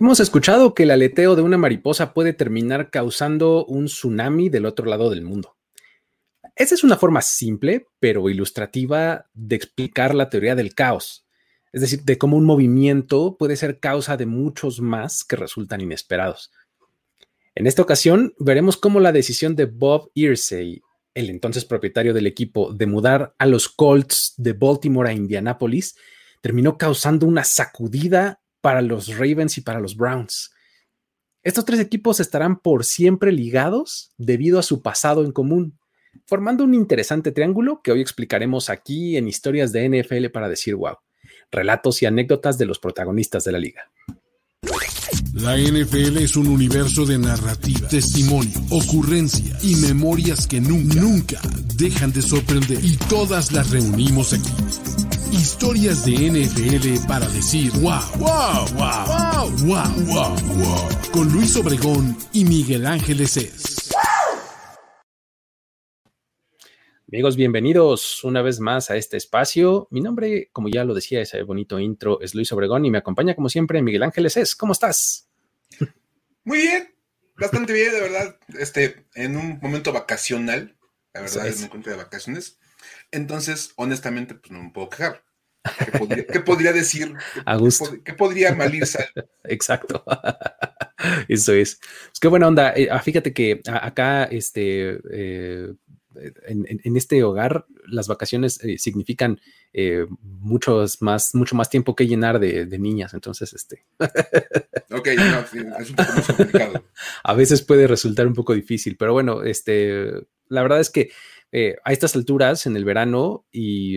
Hemos escuchado que el aleteo de una mariposa puede terminar causando un tsunami del otro lado del mundo. Esa es una forma simple, pero ilustrativa de explicar la teoría del caos, es decir, de cómo un movimiento puede ser causa de muchos más que resultan inesperados. En esta ocasión veremos cómo la decisión de Bob Irsey, el entonces propietario del equipo, de mudar a los Colts de Baltimore a Indianápolis, terminó causando una sacudida para los Ravens y para los Browns. Estos tres equipos estarán por siempre ligados debido a su pasado en común formando un interesante triángulo que hoy explicaremos aquí en historias de NFL para decir wow, relatos y anécdotas de los protagonistas de la liga. La NFL es un universo de narrativa, testimonio, ocurrencia y memorias que nunca, nunca dejan de sorprender. Y todas las reunimos aquí. Historias de NFL para decir wow, wow, wow, wow, wow, wow, wow. Con Luis Obregón y Miguel Ángeles es. Amigos, bienvenidos una vez más a este espacio. Mi nombre, como ya lo decía ese bonito intro, es Luis Obregón y me acompaña como siempre Miguel Ángeles es. ¿Cómo estás? Muy bien, bastante bien, de verdad. Este, en un momento vacacional, la verdad, es un encuentro de vacaciones. Entonces, honestamente, pues no me puedo quejar. ¿Qué podría, decir? A gusto. ¿Qué, podría malirse? Exacto. Eso es. Pues qué buena onda. Eh, ah, fíjate que acá, este, eh, en, este hogar las vacaciones eh, significan eh, muchos más, mucho más tiempo que llenar de, niñas. Entonces, este. ok, es un poco más complicado. A veces puede resultar un poco difícil, pero bueno, este, la verdad es que eh, a estas alturas, en el verano y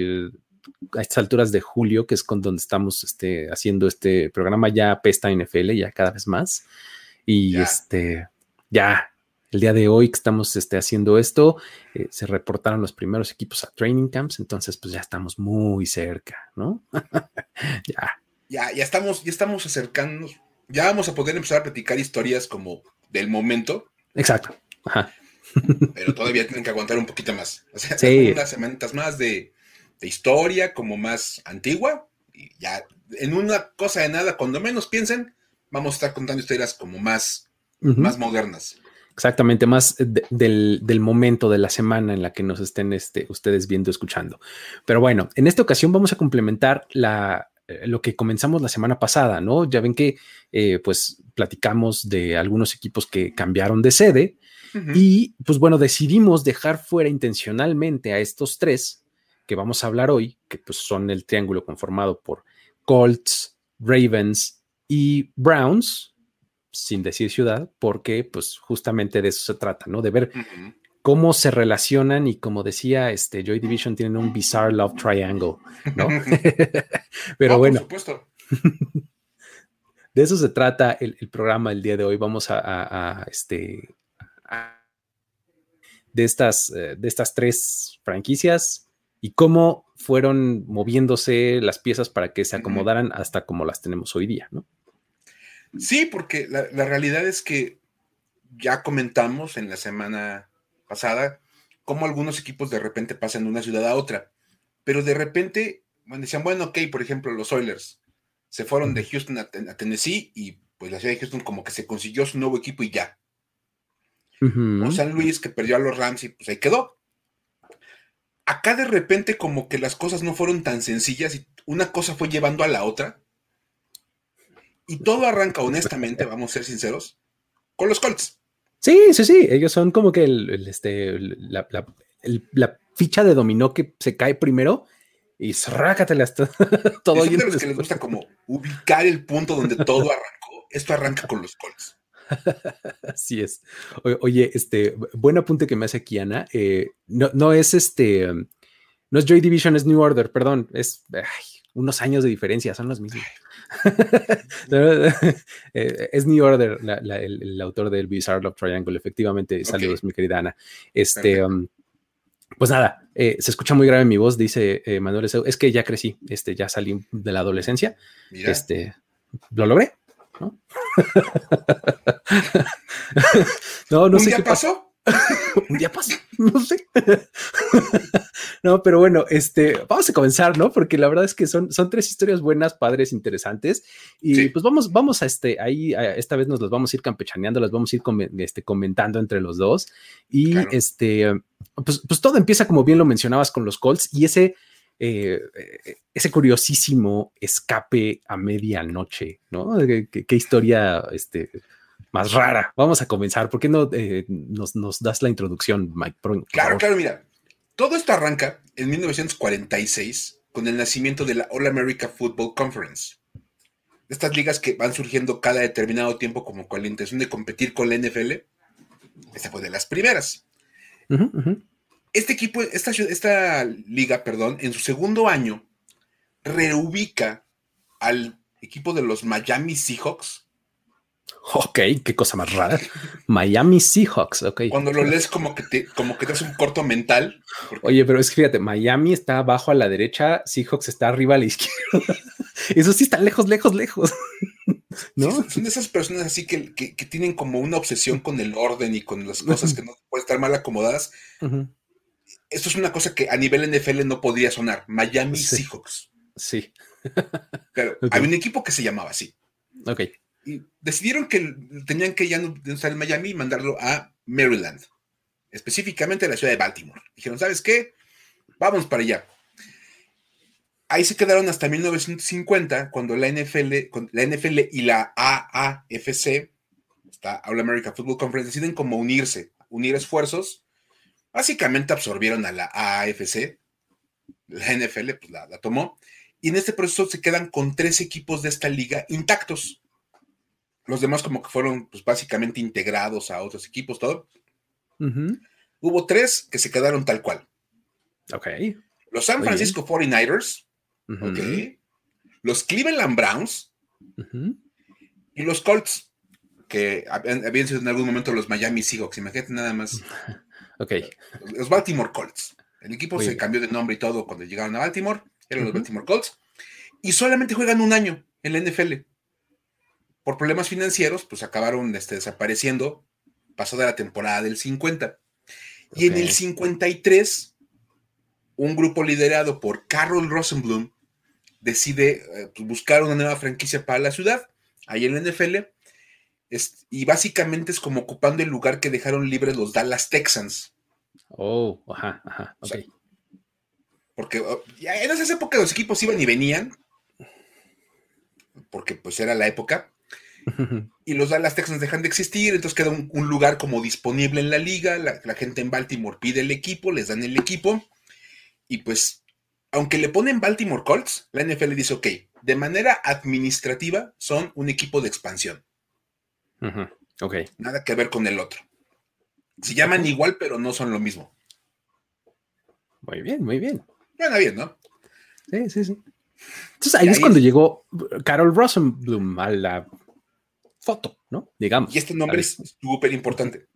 a estas alturas de julio, que es con donde estamos este, haciendo este programa, ya pesta NFL, ya cada vez más. Y este, ya, el día de hoy que estamos este, haciendo esto, eh, se reportaron los primeros equipos a training camps, entonces pues ya estamos muy cerca, ¿no? ya. Ya, ya estamos, ya estamos acercándonos, ya vamos a poder empezar a platicar historias como del momento. Exacto. Pero todavía tienen que aguantar un poquito más. O sea, unas semanitas más de, historia como más antigua. Y ya, en una cosa de nada, cuando menos piensen, vamos a estar contando historias como más, más modernas. Exactamente, más del, momento de la semana en la que nos estén este, ustedes viendo, escuchando. Pero bueno, en esta ocasión vamos a complementar la, eh, lo que comenzamos la semana pasada, ¿no? Ya ven que eh, pues platicamos de algunos equipos que cambiaron de sede y pues bueno, decidimos dejar fuera intencionalmente a estos tres que vamos a hablar hoy, que pues son el triángulo conformado por Colts, Ravens y Browns, sin decir ciudad, porque pues justamente de eso se trata, ¿no? De ver cómo se relacionan y como decía, este Joy Division tienen un bizarre love triangle, ¿no? Pero bueno. Por supuesto. de eso se trata el, programa el día de hoy. Vamos a, este de estas, eh, de estas tres franquicias y cómo fueron moviéndose las piezas para que se acomodaran hasta como las tenemos hoy día, ¿no? Sí, porque la, realidad es que ya comentamos en la semana pasada cómo algunos equipos de repente pasan de una ciudad a otra, pero de repente bueno, decían, bueno, ok, por ejemplo, los Oilers se fueron de Houston a, Tennessee y pues la ciudad de Houston como que se consiguió su nuevo equipo y ya. O San Luis que perdió a los Rams y pues ahí quedó. Acá de repente como que las cosas no fueron tan sencillas y una cosa fue llevando a la otra y todo arranca, honestamente, vamos a ser sinceros, con los Colts. Sí, sí, sí. Ellos son como que el, este, la, ficha de dominó que se cae primero y rácatela hasta todo. Es de los que les gusta como ubicar el punto donde todo arrancó. Esto arranca con los Colts. Así es. oye, este, buen apunte que me hace aquí, Ana. Eh, no, no es este, no es Joy Division, es New Order, perdón. Es unos años de diferencia, son los mismos. Eh, es New Order, el, autor del Bizarre Love Triangle, efectivamente. Saludos, mi querida Ana. Este, um, pues nada, eh, se escucha muy grave mi voz, dice eh, Manuel Es que ya crecí, este, ya salí de la adolescencia. Este, lo logré. ¿no? no, no sé qué pasó. un día pasa, no sé. no, pero bueno, este, vamos a comenzar, ¿no? Porque la verdad es que son, son tres historias buenas, padres, interesantes. Y pues vamos, vamos a este, ahí, esta vez nos las vamos a ir campechaneando, las vamos a ir este, comentando entre los dos. Y este, pues, pues todo empieza, como bien lo mencionabas, con los Colts y ese eh, ese curiosísimo escape a medianoche, ¿no? ¿Qué, historia este, más rara? Vamos a comenzar. ¿Por qué no eh, nos, das la introducción, Mike? claro, claro, mira. Todo esto arranca en 1946 con el nacimiento de la All America Football Conference. Estas ligas que van surgiendo cada determinado tiempo como con la intención de competir con la NFL. Esta fue de las primeras. Este equipo, esta, esta liga, perdón, en su segundo año, reubica al equipo de los Miami Seahawks. Ok, qué cosa más rara. Miami Seahawks, ok. Cuando lo lees como que te, como que te hace un corto mental. Oye, pero es que fíjate, Miami está abajo a la derecha, Seahawks está arriba a la izquierda. Eso sí está lejos, lejos, lejos. ¿No? son de esas personas así que, tienen como una obsesión con el orden y con las cosas que no pueden estar mal acomodadas esto es una cosa que a nivel NFL no podría sonar. Miami Seahawks. Sí. Pero hay un equipo que se llamaba así. Ok. Y decidieron que tenían que ya no estar en Miami y mandarlo a Maryland, específicamente a la ciudad de Baltimore. Dijeron, ¿sabes qué? Vamos para allá. Ahí se quedaron hasta 1950, cuando la NFL, la NFL y la AAFC, esta All America Football Conference, deciden como unirse, unir esfuerzos Básicamente absorbieron a la AFC, la NFL pues la, tomó, y en este proceso se quedan con tres equipos de esta liga intactos. Los demás como que fueron pues básicamente integrados a otros equipos, todo. Hubo tres que se quedaron tal cual. Ok. Los San Francisco 49ers, los Cleveland Browns y los Colts, que habían sido en algún momento los Miami Seahawks. Imagínate nada más Ok. Los Baltimore Colts. El equipo se cambió de nombre y todo cuando llegaron a Baltimore. Eran los Baltimore Colts. Y solamente juegan un año en la NFL. Por problemas financieros, pues acabaron este, desapareciendo pasada la temporada del 50. Y en el 53, un grupo liderado por Carroll Rosenblum decide eh, pues, buscar una nueva franquicia para la ciudad, ahí en la NFL, y básicamente es como ocupando el lugar que dejaron libres los Dallas Texans. Oh, ajá, ajá, ok. porque oh, ya en esas épocas los equipos iban y venían, porque pues era la época, y los Dallas Texans dejan de existir, entonces queda un, lugar como disponible en la liga, la, la, gente en Baltimore pide el equipo, les dan el equipo, y pues, aunque le ponen Baltimore Colts, la NFL dice, ok, de manera administrativa son un equipo de expansión. Ok. Nada que ver con el otro. Se llaman igual, pero no son lo mismo. Muy bien, muy bien. Suena bien, ¿no? Sí, sí, sí. Entonces ahí, es cuando llegó Carol Rosenblum a la foto, ¿no? Digamos. Y este nombre es súper importante.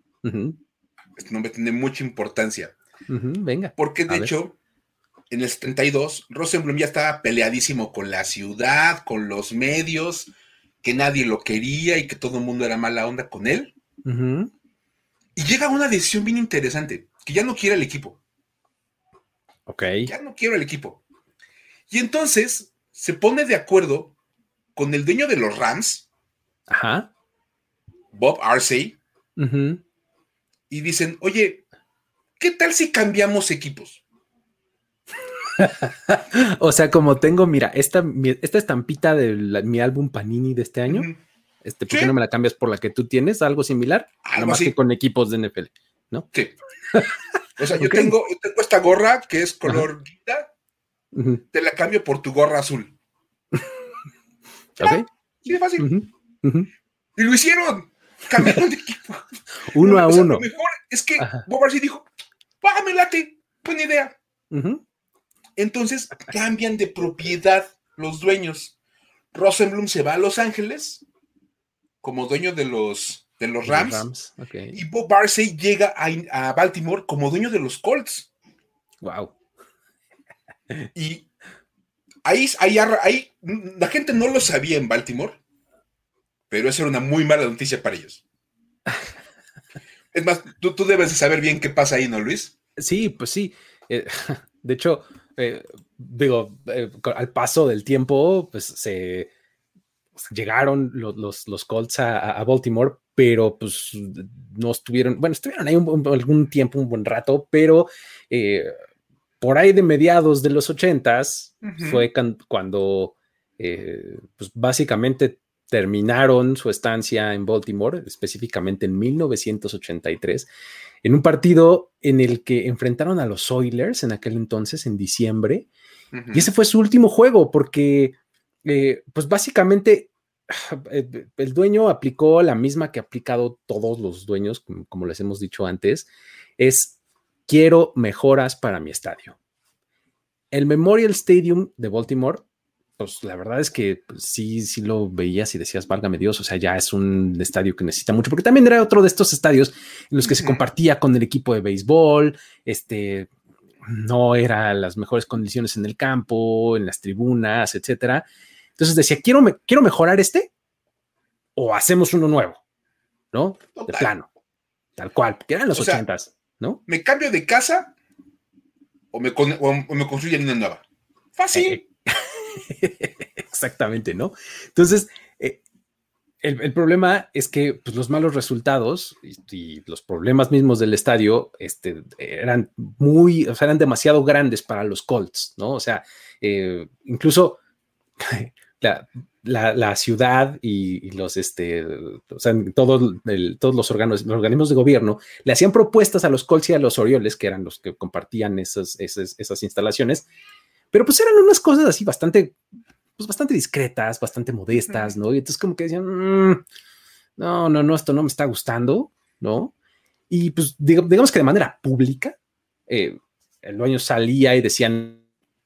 Este nombre tiene mucha importancia. Venga. Porque de hecho, en el 72, Rosenblum ya estaba peleadísimo con la ciudad, con los medios, que nadie lo quería y que todo el mundo era mala onda con él. Y llega una decisión bien interesante, que ya no quiere el equipo. Ok. Ya no quiero el equipo. Y entonces se pone de acuerdo con el dueño de los Rams, Ajá. Bob Arcey, y dicen, oye, ¿qué tal si cambiamos equipos? o sea, como tengo, mira, esta, esta estampita de mi álbum Panini de este año, este, ¿por qué no me la cambias por la que tú tienes? Algo similar, nada más que con equipos de NFL, ¿no? Sí. O sea, yo, tengo, esta gorra que es color guita, te la cambio por tu gorra azul. ok. Sí, es fácil. Y lo hicieron. Cambiaron de equipo. uno a uno. Lo mejor es que Bob Arcee dijo, bájame late, buena idea. Entonces cambian de propiedad los dueños. Rosenblum se va a Los Ángeles como dueño de los, de los Rams. Y Bob Barsey llega a, Baltimore como dueño de los Colts. Wow. Y ahí, ahí, ahí, la gente no lo sabía en Baltimore, pero esa era una muy mala noticia para ellos. Es más, tú, tú debes de saber bien qué pasa ahí, ¿no, Luis? Sí, pues sí. Eh, de hecho, eh, digo, eh, al paso del tiempo, pues se llegaron los, los, Colts a, Baltimore, pero pues no estuvieron, bueno, estuvieron ahí algún tiempo, un buen rato, pero por ahí de mediados de los ochentas fue cuando, pues básicamente terminaron su estancia en Baltimore, específicamente en 1983, en un partido en el que enfrentaron a los Oilers en aquel entonces, en diciembre, y ese fue su último juego, porque, eh, pues básicamente, eh, el dueño aplicó la misma que ha aplicado todos los dueños, como, les hemos dicho antes, es quiero mejoras para mi estadio. El Memorial Stadium de Baltimore pues la verdad es que pues, sí, sí lo veías y decías, válgame Dios, o sea, ya es un estadio que necesita mucho, porque también era otro de estos estadios en los que se compartía con el equipo de béisbol, este, no era las mejores condiciones en el campo, en las tribunas, etcétera. Entonces decía, quiero, quiero mejorar este o hacemos uno nuevo, ¿no? De plano, tal cual, que eran los ochentas, ¿no? ¿Me cambio de casa o me, me construyen una nueva? Fácil. Eh, Exactamente, ¿no? Entonces, eh, el, problema es que pues, los malos resultados y, los problemas mismos del estadio este, eran muy, o sea, eran demasiado grandes para los Colts, ¿no? O sea, eh, incluso la, ciudad y, los, este, o sea, todos los, órganos, los organismos de gobierno le hacían propuestas a los Colts y a los Orioles, que eran los que compartían esas, esas instalaciones, pero pues eran unas cosas así bastante, pues bastante discretas, bastante modestas, ¿no? Y entonces como que decían, mm, no, no, no, esto no me está gustando, ¿no? Y pues digamos que de manera pública, eh, el dueño salía y decían,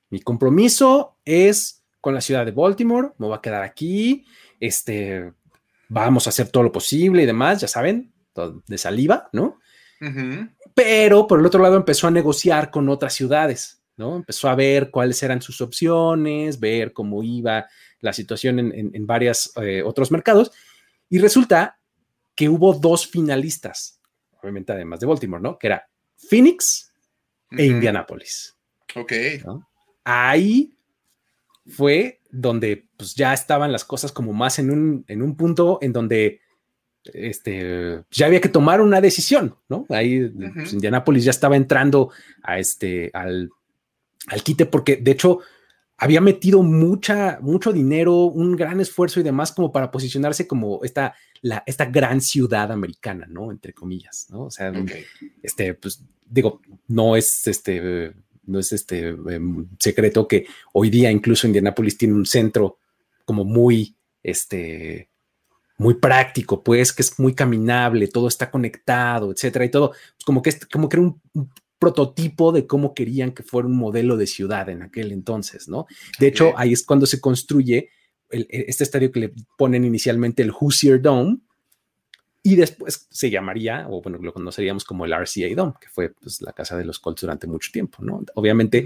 mi compromiso es con la ciudad de Baltimore, me voy a quedar aquí, este, vamos a hacer todo lo posible y demás, ya saben, de saliva, ¿no? Pero por el otro lado empezó a negociar con otras ciudades, ¿no? Empezó a ver cuáles eran sus opciones, ver cómo iba la situación en, en, varios eh, otros mercados, y resulta que hubo dos finalistas, obviamente además de Baltimore, ¿no? Que era Phoenix e Indianapolis. Ok. Ahí fue donde pues, ya estaban las cosas como más en un, en un punto en donde este, ya había que tomar una decisión, ¿no? Ahí pues, Indianapolis ya estaba entrando a este, al al quite, porque de hecho había metido mucha, mucho dinero, un gran esfuerzo y demás como para posicionarse como esta, la, esta gran ciudad americana, ¿no? Entre comillas, ¿no? O sea, este, pues digo, no es este, no es este em, secreto que hoy día incluso Indianápolis tiene un centro como muy, este, muy práctico, pues, que es muy caminable, todo está conectado, etcétera, y todo, pues como que es como que era un, prototipo de cómo querían que fuera un modelo de ciudad en aquel entonces, ¿no? De hecho, ahí es cuando se construye e, este estadio que le ponen inicialmente el Hoosier Dome y después se llamaría, o bueno, lo conoceríamos como el RCA Dome, que fue pues, la casa de los Colts durante mucho tiempo, ¿no? Obviamente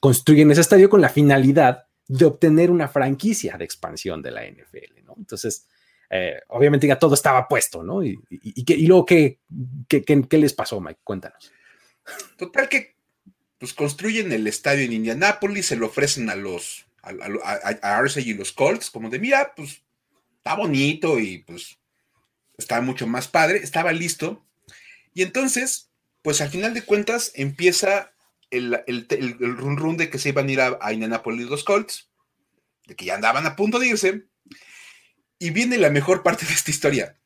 construyen ese estadio con la finalidad de obtener una franquicia de expansión de la NFL, ¿no? Entonces, eh, obviamente ya todo estaba puesto, ¿no? Y, y, luego, ¿qué, qué, qué les pasó, Mike? Cuéntanos. Total que pues construyen el estadio en Indianápolis, se lo ofrecen a los a, a, y los Colts, como de mira, pues está bonito y pues está mucho más padre, estaba listo. Y entonces, pues al final de cuentas empieza el, el, run run de que se iban a ir a, Indianápolis los Colts, de que ya andaban a punto de irse. Y viene la mejor parte de esta historia.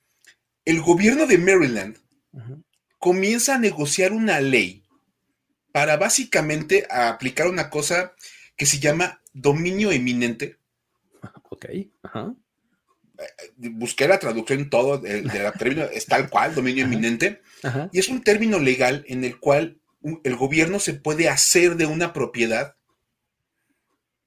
El gobierno de Maryland comienza a negociar una ley para básicamente aplicar una cosa que se llama dominio eminente. Ok, ajá. Eh, busqué la traducción todo del de término, es tal cual, dominio eminente, y es un término legal en el cual el gobierno se puede hacer de una propiedad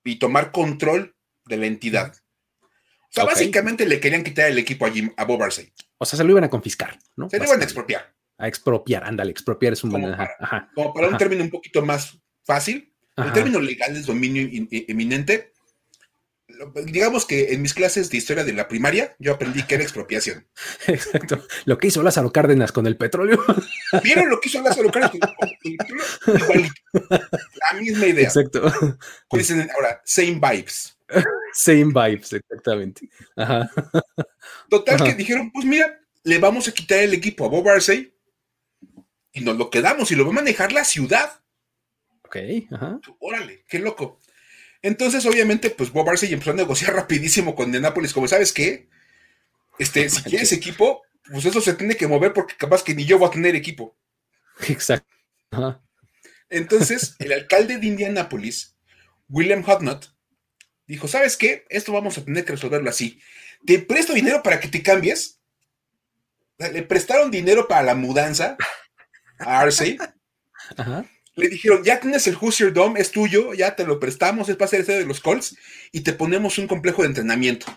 y tomar control de la entidad. O sea, básicamente le querían quitar el equipo allí a Bob Arcey. O sea, se lo iban a confiscar, ¿no? Se lo iban a expropiar a expropiar, ándale, expropiar es un buen... Para, como para un término un poquito más fácil, el término legal es dominio eminente. digamos que en mis clases de historia de la primaria, yo aprendí que era expropiación. Exacto. Lo que hizo Lázaro Cárdenas con el petróleo. ¿Vieron lo que hizo Lázaro Cárdenas con el petróleo? Igualito. La misma idea. Exacto. Dicen ahora, same vibes. Same vibes, exactamente. Ajá. Total, que dijeron, pues mira, le vamos a quitar el equipo a Bob Arcey y nos lo quedamos y lo va a manejar la ciudad. Ok, ajá. Órale, qué loco. Entonces, obviamente, pues Bob Arcey empezó a negociar rapidísimo con Nápoles, como sabes qué, este, si quieres equipo, pues eso se tiene que mover porque capaz que ni yo voy a tener equipo. Exacto. Entonces, el alcalde de Indianápolis, William Hudnut, dijo, ¿sabes qué? Esto vamos a tener que resolverlo así. Te presto dinero para que te cambies. Le prestaron dinero para la mudanza a Arcey. Ajá le dijeron, ya tienes el Hoosier Dome, es tuyo, ya te lo prestamos, es para ser el de los Colts y te ponemos un complejo de entrenamiento.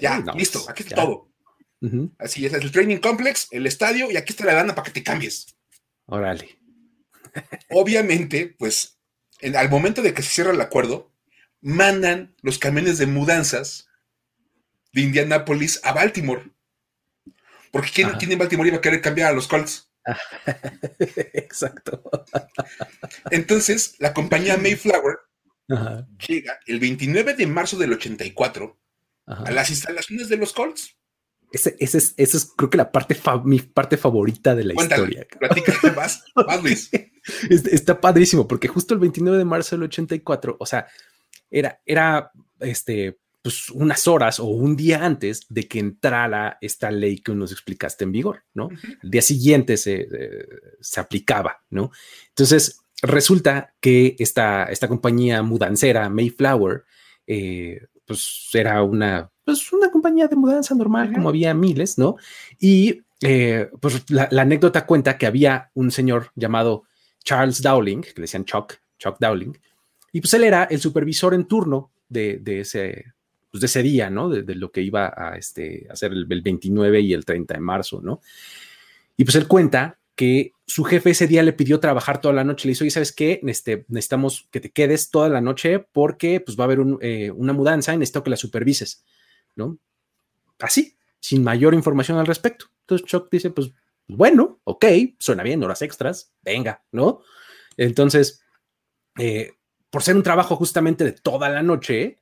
ya, listo, aquí está todo. Así es, el Training Complex, el estadio y aquí está la lana para que te cambies. Órale. Obviamente, pues, al momento de que se cierra el acuerdo, mandan los camiones de mudanzas de Indianapolis a Baltimore. Porque ¿quién, ¿quién en Baltimore iba a querer cambiar a los Colts? Exacto. Entonces, la compañía Mayflower llega el 29 de marzo del 84 a las instalaciones de los Colts. Ese, es, esa es, creo que la parte, mi parte favorita de la historia. Platícate más, Luis. Está padrísimo, porque justo el 29 de marzo del 84, o sea, era, era este, pues, unas horas o un día antes de que entrara esta ley que nos explicaste en vigor, ¿no? El día siguiente se, se, aplicaba, ¿no? Entonces, resulta que esta, esta compañía mudancera, Mayflower, eh, pues era una, pues una compañía de mudanza normal, como había miles, ¿no? Y eh, pues la, anécdota cuenta que había un señor llamado Charles Dowling, que le decían Chuck, Chuck Dowling, y pues él era el supervisor en turno de, de ese, pues, de ese día, ¿no? De, lo que iba a este, hacer el, 29 y el 30 de marzo, ¿no? Y pues él cuenta que su jefe ese día le pidió trabajar toda la noche. Le dijo, oye, ¿sabes qué? Este, necesitamos que te quedes toda la noche porque pues va a haber eh, una mudanza y necesito que la supervises, ¿no? Así, sin mayor información al respecto. Entonces Chuck dice, pues bueno, ok, suena bien, horas extras, venga, ¿no? Entonces, eh, por ser un trabajo justamente de toda la noche,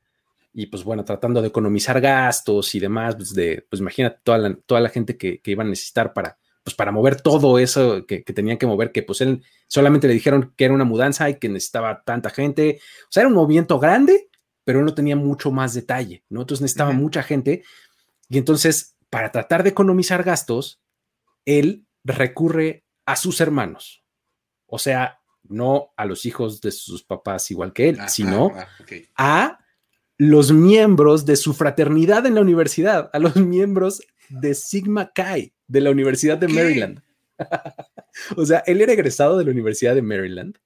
y pues bueno, tratando de economizar gastos y demás, pues de, pues imagínate toda la, toda la gente que, que iban a necesitar para, pues para mover todo eso que, que, tenían que mover, que pues él solamente le dijeron que era una mudanza y que necesitaba tanta gente, o sea, era un movimiento grande, pero él no tenía mucho más detalle, ¿no? Entonces necesitaba mucha gente. Y entonces, para tratar de economizar gastos, él recurre a sus hermanos, o sea, no a los hijos de sus papás igual que él, sino a los miembros de su fraternidad en la universidad, a los miembros de Sigma Chi de la Universidad de Maryland. o sea, él era egresado de la Universidad de Maryland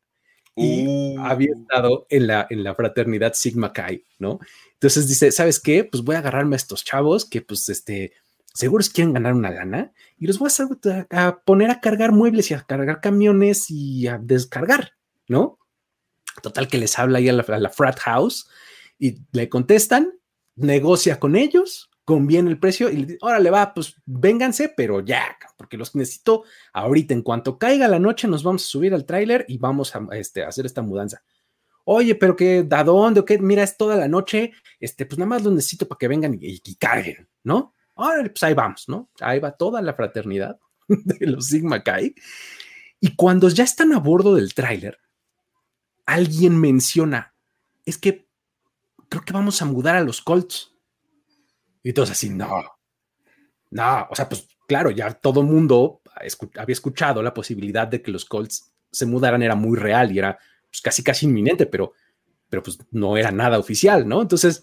y uh. había estado en la, en la fraternidad Sigma Chi, ¿no? Entonces dice, ¿sabes qué? Pues voy a agarrarme a estos chavos que pues este, seguros quieren ganar una lana y los voy a, poner a cargar muebles y a cargar camiones y a descargar, ¿no? Total que les habla ahí a la, a la frat house y le contestan, negocia con ellos, conviene el precio y le dice, órale va, pues vénganse, pero ya, porque los necesito ahorita. En cuanto caiga la noche, nos vamos a subir al tráiler y vamos a, este, hacer esta mudanza. Oye, pero que, ¿a dónde? ¿O qué? Mira, es toda la noche, este, pues nada más lo necesito para que vengan y, y carguen, ¿no? Órale, pues ahí vamos, ¿no? Ahí va toda la fraternidad de los Sigma Chi. Y cuando ya están a bordo del tráiler, alguien menciona, es que creo que vamos a mudar a los Colts. Y todos así, no, no, o sea, pues claro, ya todo mundo había escuchado la posibilidad de que los Colts se mudaran, era muy real y era pues, casi, casi inminente, pero, pero pues no era nada oficial, ¿no? Entonces,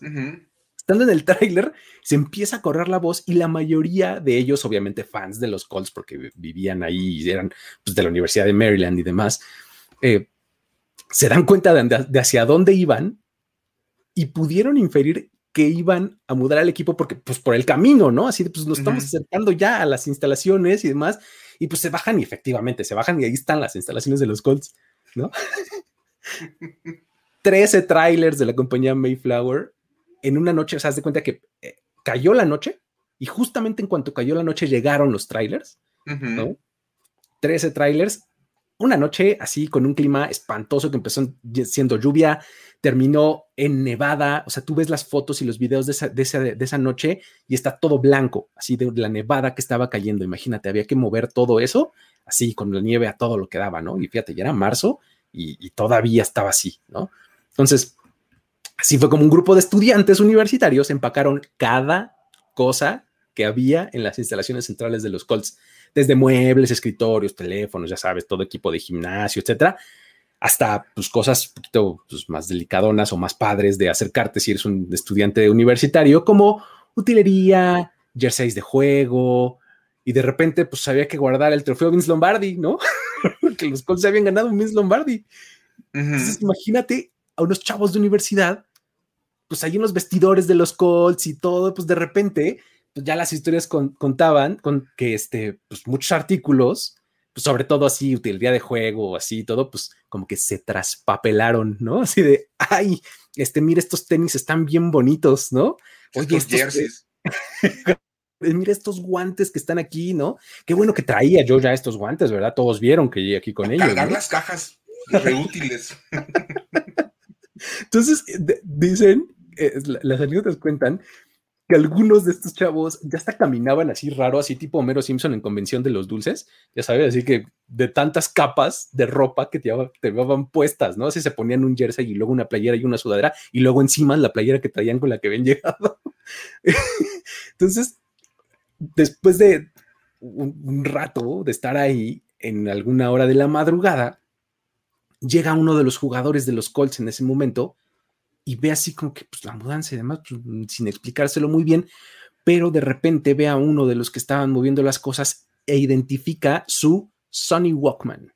estando en el tráiler, se empieza a correr la voz y la mayoría de ellos, obviamente fans de los Colts, porque vivían ahí y eran pues, de la Universidad de Maryland y demás, eh, se dan cuenta de, hacia dónde iban y pudieron inferir que iban a mudar al equipo porque, pues, por el camino, ¿no? Así de, pues, nos estamos acercando ya a las instalaciones y demás, y pues se bajan y efectivamente se bajan y ahí están las instalaciones de los Colts, ¿no? Trece trailers de la compañía Mayflower en una noche, o sea, haz de cuenta que eh, cayó la noche y justamente en cuanto cayó la noche llegaron los trailers, ¿no? 13 trailers, una noche así con un clima espantoso que empezó siendo lluvia, terminó en nevada, o sea, tú ves las fotos y los videos de esa, de esa, noche y está todo blanco, así de la nevada que estaba cayendo, imagínate, había que mover todo eso, así con la nieve a todo lo que daba, ¿no? Y fíjate, ya era marzo y, y todavía estaba así, ¿no? Entonces, así fue como un grupo de estudiantes universitarios empacaron cada cosa que había en las instalaciones centrales de los Colts, desde muebles, escritorios, teléfonos, ya sabes, todo equipo de gimnasio, etcétera, hasta pues, cosas un poquito pues, más delicadonas o más padres de acercarte si eres un estudiante universitario, como utilería, jerseys de juego, y de repente pues había que guardar el trofeo Vince Lombardi, ¿no? Porque los Colts se habían ganado un Vince Lombardi. Entonces imagínate a unos chavos de universidad, pues ahí en los vestidores de los Colts y todo, pues de repente pues ya las historias contaban con que este, pues muchos artículos, pues sobre todo así, utilidad de juego, así todo, pues como que se traspapelaron, ¿no? Así de, ay, este, mira, estos tenis están bien bonitos, ¿no? Oye, estos, jerseys. mira estos guantes que están aquí, ¿no? Qué bueno que traía yo ya estos guantes, ¿verdad? Todos vieron que llegué aquí con ellos. Cargar las cajas reútiles. Entonces, dicen, eh, las anécdotas cuentan que algunos de estos chavos ya hasta caminaban así raro, así tipo Homero Simpson en Convención de los Dulces, ya sabes, así que de tantas capas de ropa que te, llevaban puestas, ¿no? Así se ponían un jersey y luego una playera y una sudadera y luego encima la playera que traían con la que habían llegado. Entonces, después de un rato de estar ahí en alguna hora de la madrugada, llega uno de los jugadores de los Colts en ese momento y ve así como que pues, la mudanza y demás, pues, sin explicárselo muy bien, pero de repente ve a uno de los que estaban moviendo las cosas e identifica su Sony Walkman,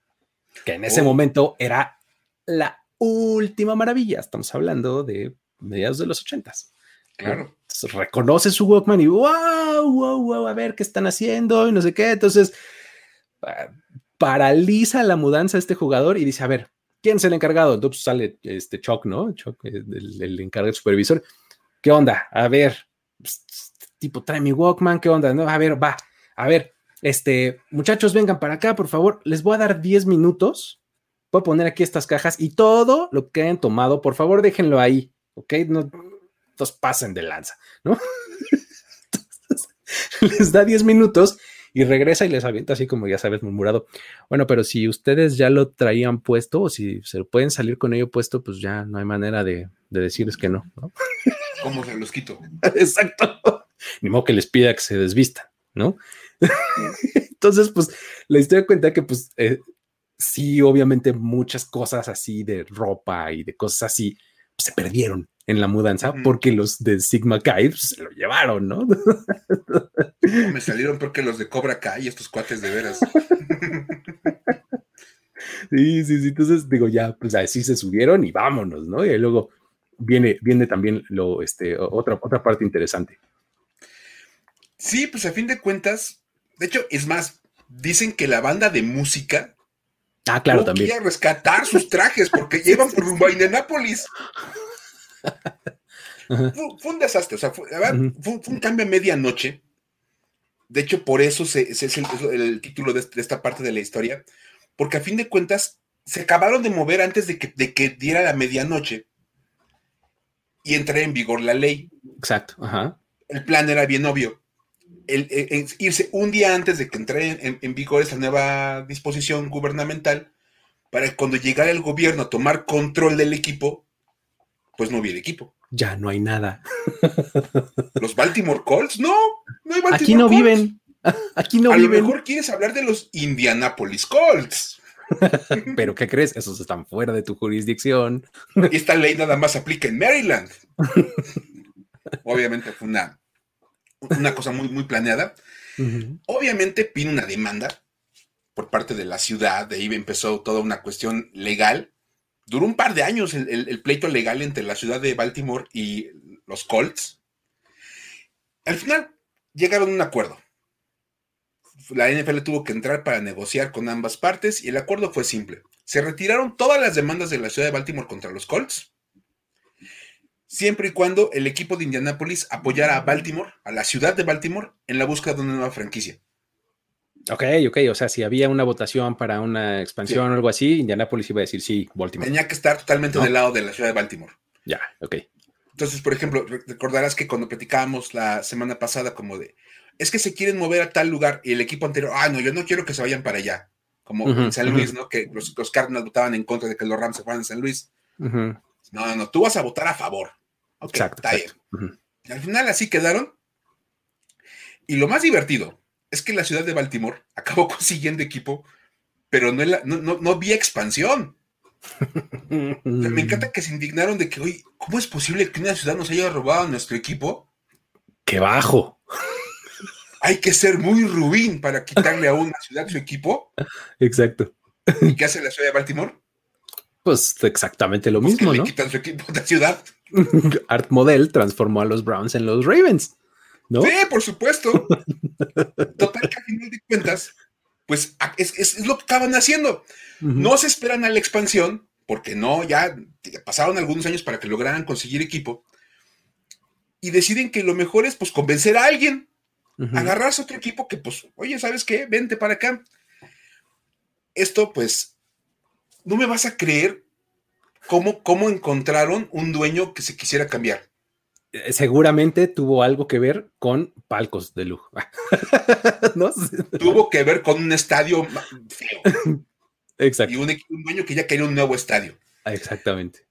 que en ese oh. momento era la última maravilla. Estamos hablando de mediados de los ochentas. Claro. reconoce su Walkman y wow, wow, wow, a ver qué están haciendo y no sé qué. Entonces, paraliza la mudanza de este jugador y dice, a ver, ¿quién es el encargado? Entonces sale este Chuck, ¿no? Chuck, eh, el, el encargado supervisor. ¿Qué onda? A ver, pues, tipo, trae mi Walkman, ¿qué onda? No, a ver, va, a ver, este, muchachos, vengan para acá, por favor, les voy a dar 10 minutos, voy a poner aquí estas cajas y todo lo que hayan tomado, por favor, déjenlo ahí, ¿ok? No, nos pasen de lanza, ¿no? les da 10 minutos y regresa y les avienta así como ya sabes, murmurado. Bueno, pero si ustedes ya lo traían puesto o si se pueden salir con ello puesto, pues ya no hay manera de, decirles que no. ¿no? ¿Cómo se los quito? Exacto. Ni modo que les pida que se desvistan, ¿no? Entonces, pues la historia cuenta que, pues, eh, sí, obviamente muchas cosas así de ropa y de cosas así se perdieron en la mudanza porque los de Sigma Kai pues, se lo llevaron, ¿no? Me salieron porque los de Cobra Kai, estos cuates de veras. Sí, sí, sí. Entonces digo, ya, pues así se subieron y vámonos, ¿no? Y luego viene, viene también lo, este, otra, otra parte interesante. Sí, pues a fin de cuentas, de hecho, es más, dicen que la banda de música Ah, claro, también. Quería rescatar sus trajes porque llevan por rumbo a Indianápolis. fue, un desastre, o sea, fue, un cambio a medianoche. De hecho, por eso es el, título de, esta parte de la historia, porque a fin de cuentas se acabaron de mover antes de que, de que diera la medianoche y entré en vigor la ley. Exacto, El plan era bien obvio. El, irse un día antes de que entre en, vigor esta nueva disposición gubernamental, para que cuando llegara el gobierno a tomar control del equipo, pues no hubiera equipo. Ya no hay nada. ¿Los Baltimore Colts? No, no hay Baltimore Aquí no viven. Aquí no viven. A lo mejor quieres hablar de los Indianapolis Colts. Pero ¿qué crees? Esos están fuera de tu jurisdicción. Esta ley nada más aplica en Maryland. Obviamente fue una, una cosa muy, muy planeada. Obviamente pide una demanda por parte de la ciudad, de ahí empezó toda una cuestión legal duró un par de años el, pleito legal entre la ciudad de Baltimore y los Colts. Al final llegaron a un acuerdo. La NFL tuvo que entrar para negociar con ambas partes y el acuerdo fue simple. Se retiraron todas las demandas de la ciudad de Baltimore contra los Colts siempre y cuando el equipo de Indianapolis apoyara a Baltimore, a la ciudad de Baltimore, en la búsqueda de una nueva franquicia. Ok, ok, o sea, si había una votación para una expansión o algo así, Indianapolis iba a decir sí, Baltimore. Tenía que estar totalmente del lado de la ciudad de Baltimore. Ya, ok. Entonces, por ejemplo, recordarás que cuando platicábamos la semana pasada como de, es que se quieren mover a tal lugar y el equipo anterior, ah, no, yo no quiero que se vayan para allá, como en San Luis, ¿no? Que los, Cardinals votaban en contra de que los Rams se fueran a San Luis. No, no, no, tú vas a votar a favor. Exacto. Y al final así quedaron. Y lo más divertido es que la ciudad de Baltimore acabó consiguiendo equipo, pero no, no, no, había expansión. me encanta que se indignaron de que, oye, ¿cómo es posible que una ciudad nos haya robado nuestro equipo? ¡Qué bajo! Hay que ser muy rubín para quitarle a una ciudad su equipo. Exacto. ¿Y qué hace la ciudad de Baltimore? Pues exactamente lo pues mismo, ¿no? quitan su equipo de ciudad. Art Model transformó a los Browns en los Ravens. ¿no? Sí, por supuesto. Total que a final de cuentas, pues es, lo que estaban haciendo. No se esperan a la expansión, porque no, ya pasaron algunos años para que lograran conseguir equipo. Y deciden que lo mejor es pues convencer a alguien, agarrarse a otro equipo que pues, oye, ¿sabes qué? Vente para acá. Esto pues, no me vas a creer cómo, cómo encontraron un dueño que se quisiera cambiar. Eh, seguramente tuvo algo que ver con palcos de lujo. Tuvo que ver con un estadio feo. Exacto. Y un, dueño que ya quería un nuevo estadio. Exactamente.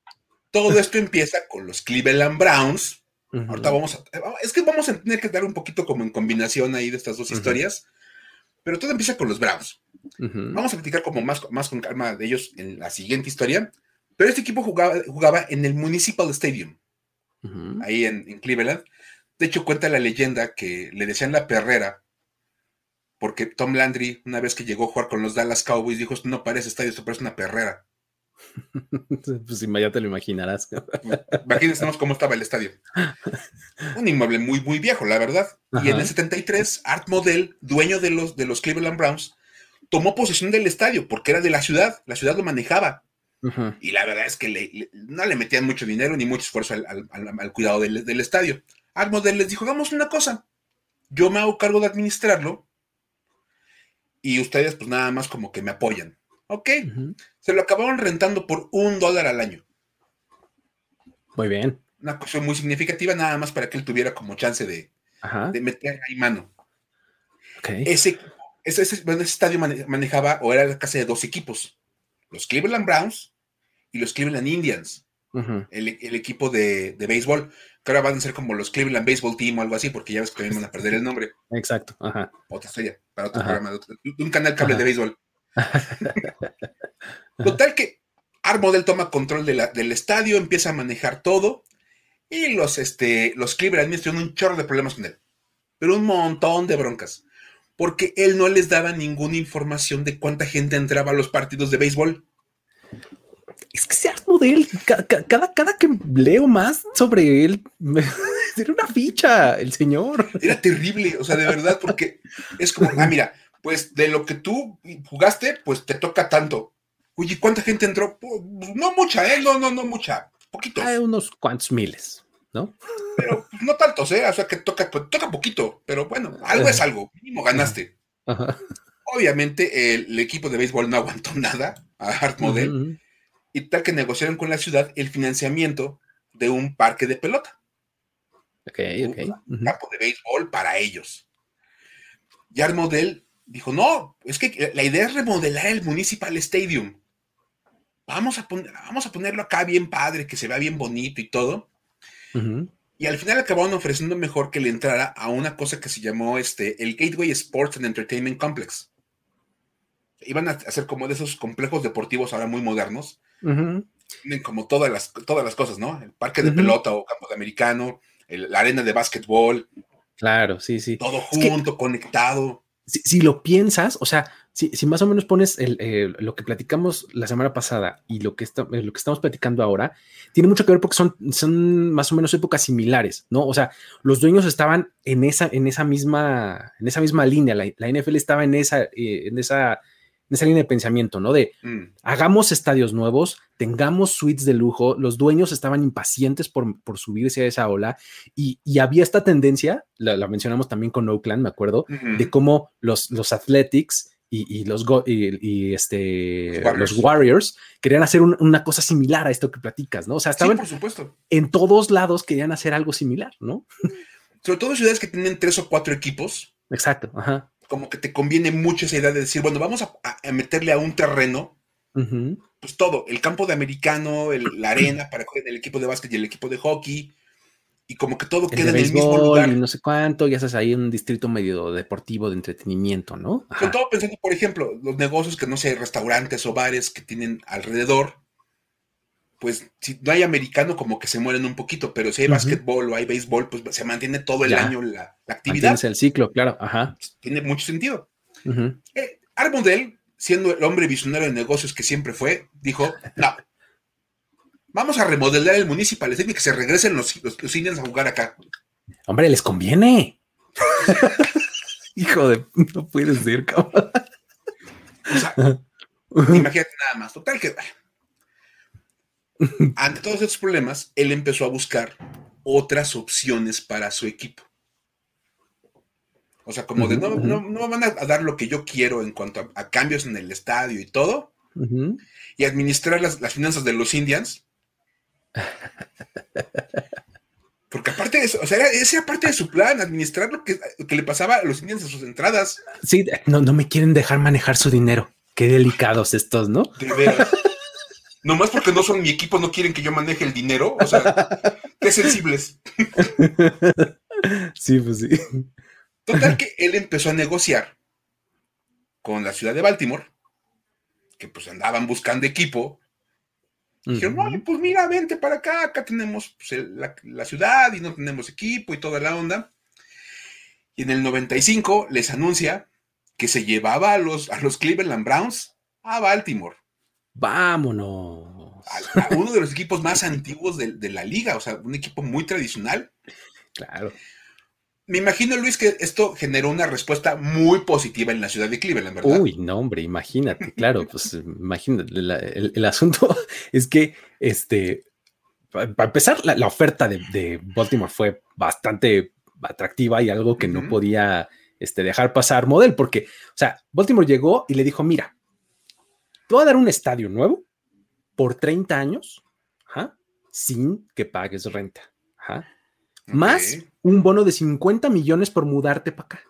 Todo esto empieza con los Cleveland Browns. Ahorita vamos a. Es que vamos a tener que dar un poquito como en combinación ahí de estas dos historias. Pero todo empieza con los Browns. Vamos a platicar como más, más con calma de ellos en la siguiente historia. Pero este equipo jugaba, jugaba en el Municipal Stadium ahí en, Cleveland. De hecho, cuenta la leyenda que le decían la perrera, porque Tom Landry, una vez que llegó a jugar con los Dallas Cowboys, dijo: Esto no parece estadio, esto parece una perrera. pues ya te lo imaginarás. Imagínense cómo estaba el estadio. Un inmueble muy, muy viejo, la verdad. Y en el 73, Art Model, dueño de los, de los Cleveland Browns, tomó posesión del estadio porque era de la ciudad, la ciudad lo manejaba. Y la verdad es que no le metían mucho dinero ni mucho esfuerzo al, cuidado del, estadio. Model les dijo, hagamos una cosa, yo me hago cargo de administrarlo y ustedes pues nada más como que me apoyan. Ok, se lo acabaron rentando por un dólar al año. Muy bien. Una cosa muy significativa, nada más para que él tuviera como chance de, meter ahí mano. Ese, ese, estadio manejaba o era la casa de dos equipos los Cleveland Browns y los Cleveland Indians, el, equipo de, béisbol, que ahora van a ser como los Cleveland Baseball Team o algo así, porque ya ves que van a perder el nombre. Exacto. Ajá. Otra historia, para otro programa, de, un canal cable de béisbol. Total que Armodel toma control del estadio, empieza a manejar todo, y los, este, los Cleveland Indians tienen un chorro de problemas con él, pero un montón de broncas porque él no les daba ninguna información de cuánta gente entraba a los partidos de béisbol. Es que se de él, cada, cada, que leo más sobre él, era una ficha, el señor. Era terrible, o sea, de verdad, porque es como, ah, mira, pues de lo que tú jugaste, pues te toca tanto. Oye, ¿cuánta gente entró? Pues, no mucha, ¿eh? No, no, no mucha, poquitos. Hay unos cuantos miles. ¿no? Pero pues, no tantos, ¿eh? O sea que toca, pues, toca poquito, pero bueno, algo es algo, mínimo ganaste. Obviamente el, equipo de béisbol no aguantó nada a Art Model y tal que negociaron con la ciudad el financiamiento de un parque de pelota. Ok, ok. Un campo de béisbol para ellos. Y Art Model dijo, no, es que la idea es remodelar el Municipal Stadium. Vamos a, vamos a ponerlo acá bien padre, que se vea bien bonito y todo. Y al final acabaron ofreciendo mejor que le entrara a una cosa que se llamó este, el Gateway Sports and Entertainment Complex. Iban a hacer como de esos complejos deportivos ahora muy modernos. Tienen como todas las, todas las cosas, ¿no? El parque de pelota o campo de americano, la arena de básquetbol. Claro, sí, sí. Todo junto, conectado. Si, lo piensas, o sea, si, más o menos pones el, lo que platicamos la semana pasada y lo que, está, eh, lo que estamos platicando ahora, tiene mucho que ver porque son, son más o menos épocas similares, ¿no? O sea, los dueños estaban en esa, en esa, misma, en esa misma línea, la, NFL estaba en esa, eh, en esa esa línea de pensamiento, ¿no? De Mm. hagamos estadios nuevos, tengamos suites de lujo, los dueños estaban impacientes por, por subirse a esa ola y, y había esta tendencia, la, la mencionamos también con Oakland, me acuerdo, de cómo los, los Athletics y, y los, go- y, y este, Los Warriors. los Warriors querían hacer un- una cosa similar a esto que platicas, ¿no? O sea, Sí, estaban por supuesto. en todos lados querían hacer algo similar, ¿no? Sobre todo en ciudades que tienen tres o cuatro equipos, Exacto, ajá. Como que te conviene mucho esa idea de decir, bueno, vamos a, a meterle a un terreno, Ujú. pues todo, el campo de americano, el- la arena para el equipo de básquet y el equipo de hockey, y como que todo El queda de en el mismo lugar. y no sé cuánto, ya sabes, ahí un distrito medio deportivo de entretenimiento, ¿no? Ajá. Sobre todo pensando, por ejemplo, los negocios que no sé, restaurantes o bares que tienen alrededor, pues si no hay americano, como que se mueren un poquito, pero si hay Ujú. básquetbol o hay béisbol, pues se mantiene todo el Ya. año la, la actividad. Mantienes el ciclo, claro, ajá. Tiene mucho sentido. Eh, Armondale, siendo el hombre visionario de negocios que siempre fue, dijo, no, vamos a remodelar el Municipal Stadium y que se regresen los, los, los Indians a jugar acá. Hombre, les conviene. Hijo de, no puedes ser, cabrón. O sea, imagínate nada más. Total que... Ante todos estos problemas, él empezó a buscar otras opciones para su equipo. O sea, como de no, no, no van a dar lo que yo quiero en cuanto a, a cambios en el estadio y todo, y administrar las, las finanzas de los Indians. Porque aparte de eso, o sea, era, esa era parte de su plan, administrar lo que, que le pasaba a los Indians en sus entradas. Sí, no, no me quieren dejar manejar su dinero. Qué delicados estos, ¿no? De veras. Nomás porque no son mi equipo, no quieren que yo maneje el dinero. O sea, qué sensibles. Sí, pues sí. Total que él empezó a negociar con la ciudad de Baltimore, que pues andaban buscando equipo. Dijeron, Ujú. "Oye, pues mira, vente para acá, acá tenemos pues, el- la, la ciudad y no tenemos equipo y toda la onda. Y en el 95 les anuncia que se llevaba a los, a los Cleveland Browns a Baltimore, Vámonos. a, a uno de los equipos más antiguos de, de la liga, o sea, un equipo muy tradicional. Claro. Me imagino, Luis, que esto generó una respuesta muy positiva en la ciudad de Cleveland, ¿verdad? Uy, no, hombre, imagínate, claro, pues imagínate, la- el, el asunto es que, este, pa- para empezar, la, la oferta de, de Baltimore fue bastante atractiva y algo que no podía este, dejar pasar Model, porque, o sea, Baltimore llegó y le dijo, mira, te voy a dar un estadio nuevo por 30 años, ajá, sin que pagues renta, ajá, Ok. más un bono de 50 millones por mudarte para acá.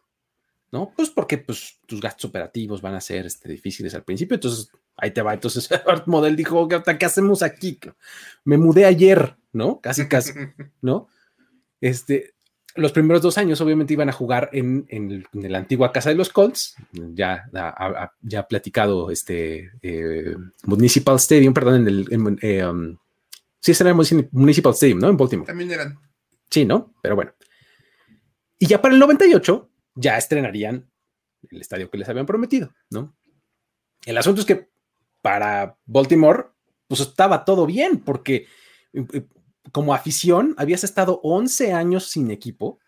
¿No? Pues porque pues, tus gastos operativos van a ser este, difíciles al principio. Entonces, ahí te va. Entonces, Art Model dijo, ¿qué qué hacemos aquí? Me mudé ayer, ¿no? Casi, casi, ¿no? Este, los primeros dos años obviamente iban a jugar en, en, la antigua casa de los Colts, ya, a- a- ya platicado este eh, Municipal Stadium, perdón, en el... en, eh, um, sí, será el Municipal Stadium, ¿no? En Baltimore. También eran. Sí, ¿no? Pero bueno. Y ya para el 98 ya estrenarían el estadio que les habían prometido, ¿no? El asunto es que para Baltimore, pues estaba todo bien, porque eh, como afición habías estado 11 años sin equipo,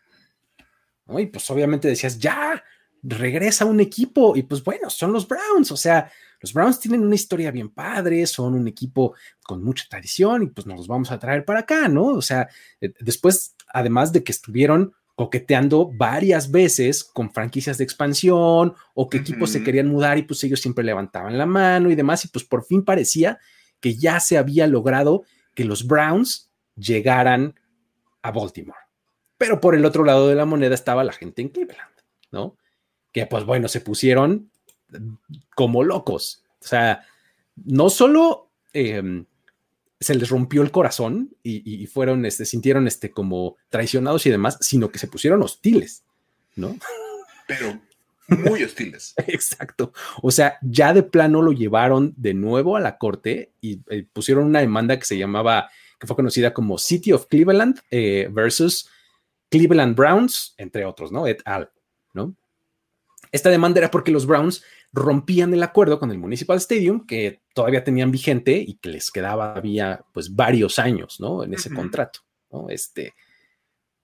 ¿no? Y pues obviamente decías, ya, regresa un equipo, y pues bueno, son los Browns, o sea, los Browns tienen una historia bien padre, son un equipo con mucha tradición, y pues nos los vamos a traer para acá, ¿no? O sea, eh, después, además de que estuvieron coqueteando varias veces con franquicias de expansión o que equipos se querían mudar y pues ellos siempre levantaban la mano y demás y pues por fin parecía que ya se había logrado que los Browns llegaran a Baltimore. Pero por el otro lado de la moneda estaba la gente en Cleveland, ¿no? Que pues bueno, se pusieron como locos. O sea, no solo eh, se les rompió el corazón y, y- y fueron, este, sintieron este, como traicionados y demás, sino que se pusieron hostiles, ¿no? Pero muy hostiles. Exacto. O sea, ya de plano lo llevaron de nuevo a la corte y eh, pusieron una demanda que se llamaba, que fue conocida como City of Cleveland eh, versus Cleveland Browns, entre otros, ¿no? Et al, ¿no? Esta demanda era porque los Browns rompían el acuerdo con el Municipal Stadium que todavía tenían vigente y que les quedaba había pues varios años, ¿no? En ese contrato, ¿no? Este,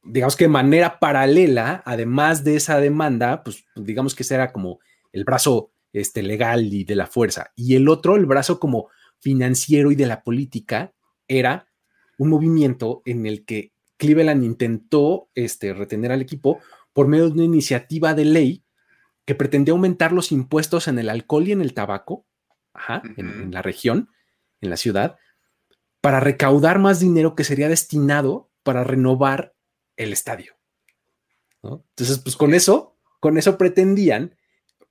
digamos que de manera paralela, además de esa demanda, pues digamos que ese era como el brazo este, legal y de la fuerza. Y el otro, el brazo como financiero y de la política, era un movimiento en el que Cleveland intentó este, retener al equipo por medio de una iniciativa de ley que pretendía aumentar los impuestos en el alcohol y en el tabaco, en, la región, en la ciudad, para recaudar más dinero que sería destinado para renovar el estadio. Entonces, pues con eso, con eso pretendían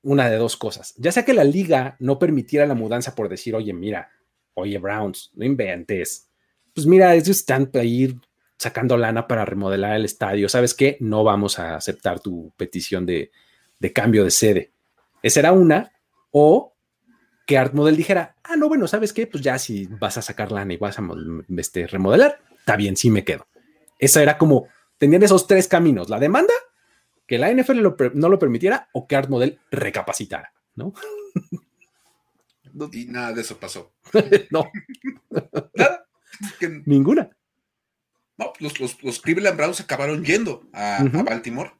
una de dos cosas. Ya sea que la liga no permitiera la mudanza por decir, oye, mira, oye, Browns, no inventes. Pues mira, ellos están ahí sacando lana para remodelar el estadio. ¿Sabes qué? No vamos a aceptar tu petición de, cambio de sede. Esa era una. O que Art Model dijera, ah, no, bueno, ¿sabes qué? Pues ya si vas a sacar lana y vas a este, remodelar, está bien, sí me quedo. Esa era como, tenían esos tres caminos, la demanda, que la NFL no lo permitiera o que Art Model recapacitara, ¿no? Y nada de eso pasó. no. nada. Ninguna. No, los, los, Cleveland Browns acabaron yendo a, Baltimore.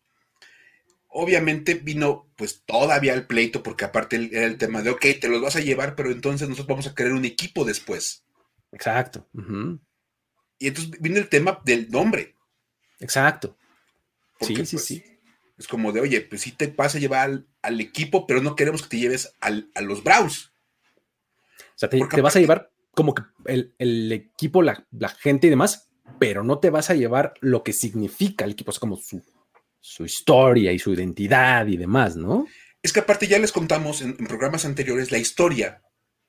Obviamente vino pues todavía el pleito, porque aparte era el tema de, ok, te los vas a llevar, pero entonces nosotros vamos a querer un equipo después. Exacto. Y entonces vino el tema del nombre. Exacto. sí, sí, pues, sí. Es como de, oye, pues sí te vas a llevar al, equipo, pero no queremos que te lleves a los Browns. O sea, te, vas a llevar como que el, equipo, la, la, gente y demás, pero no te vas a llevar lo que significa el equipo, es como su, su historia y su identidad y demás, ¿no? Es que aparte ya les contamos en, programas anteriores la historia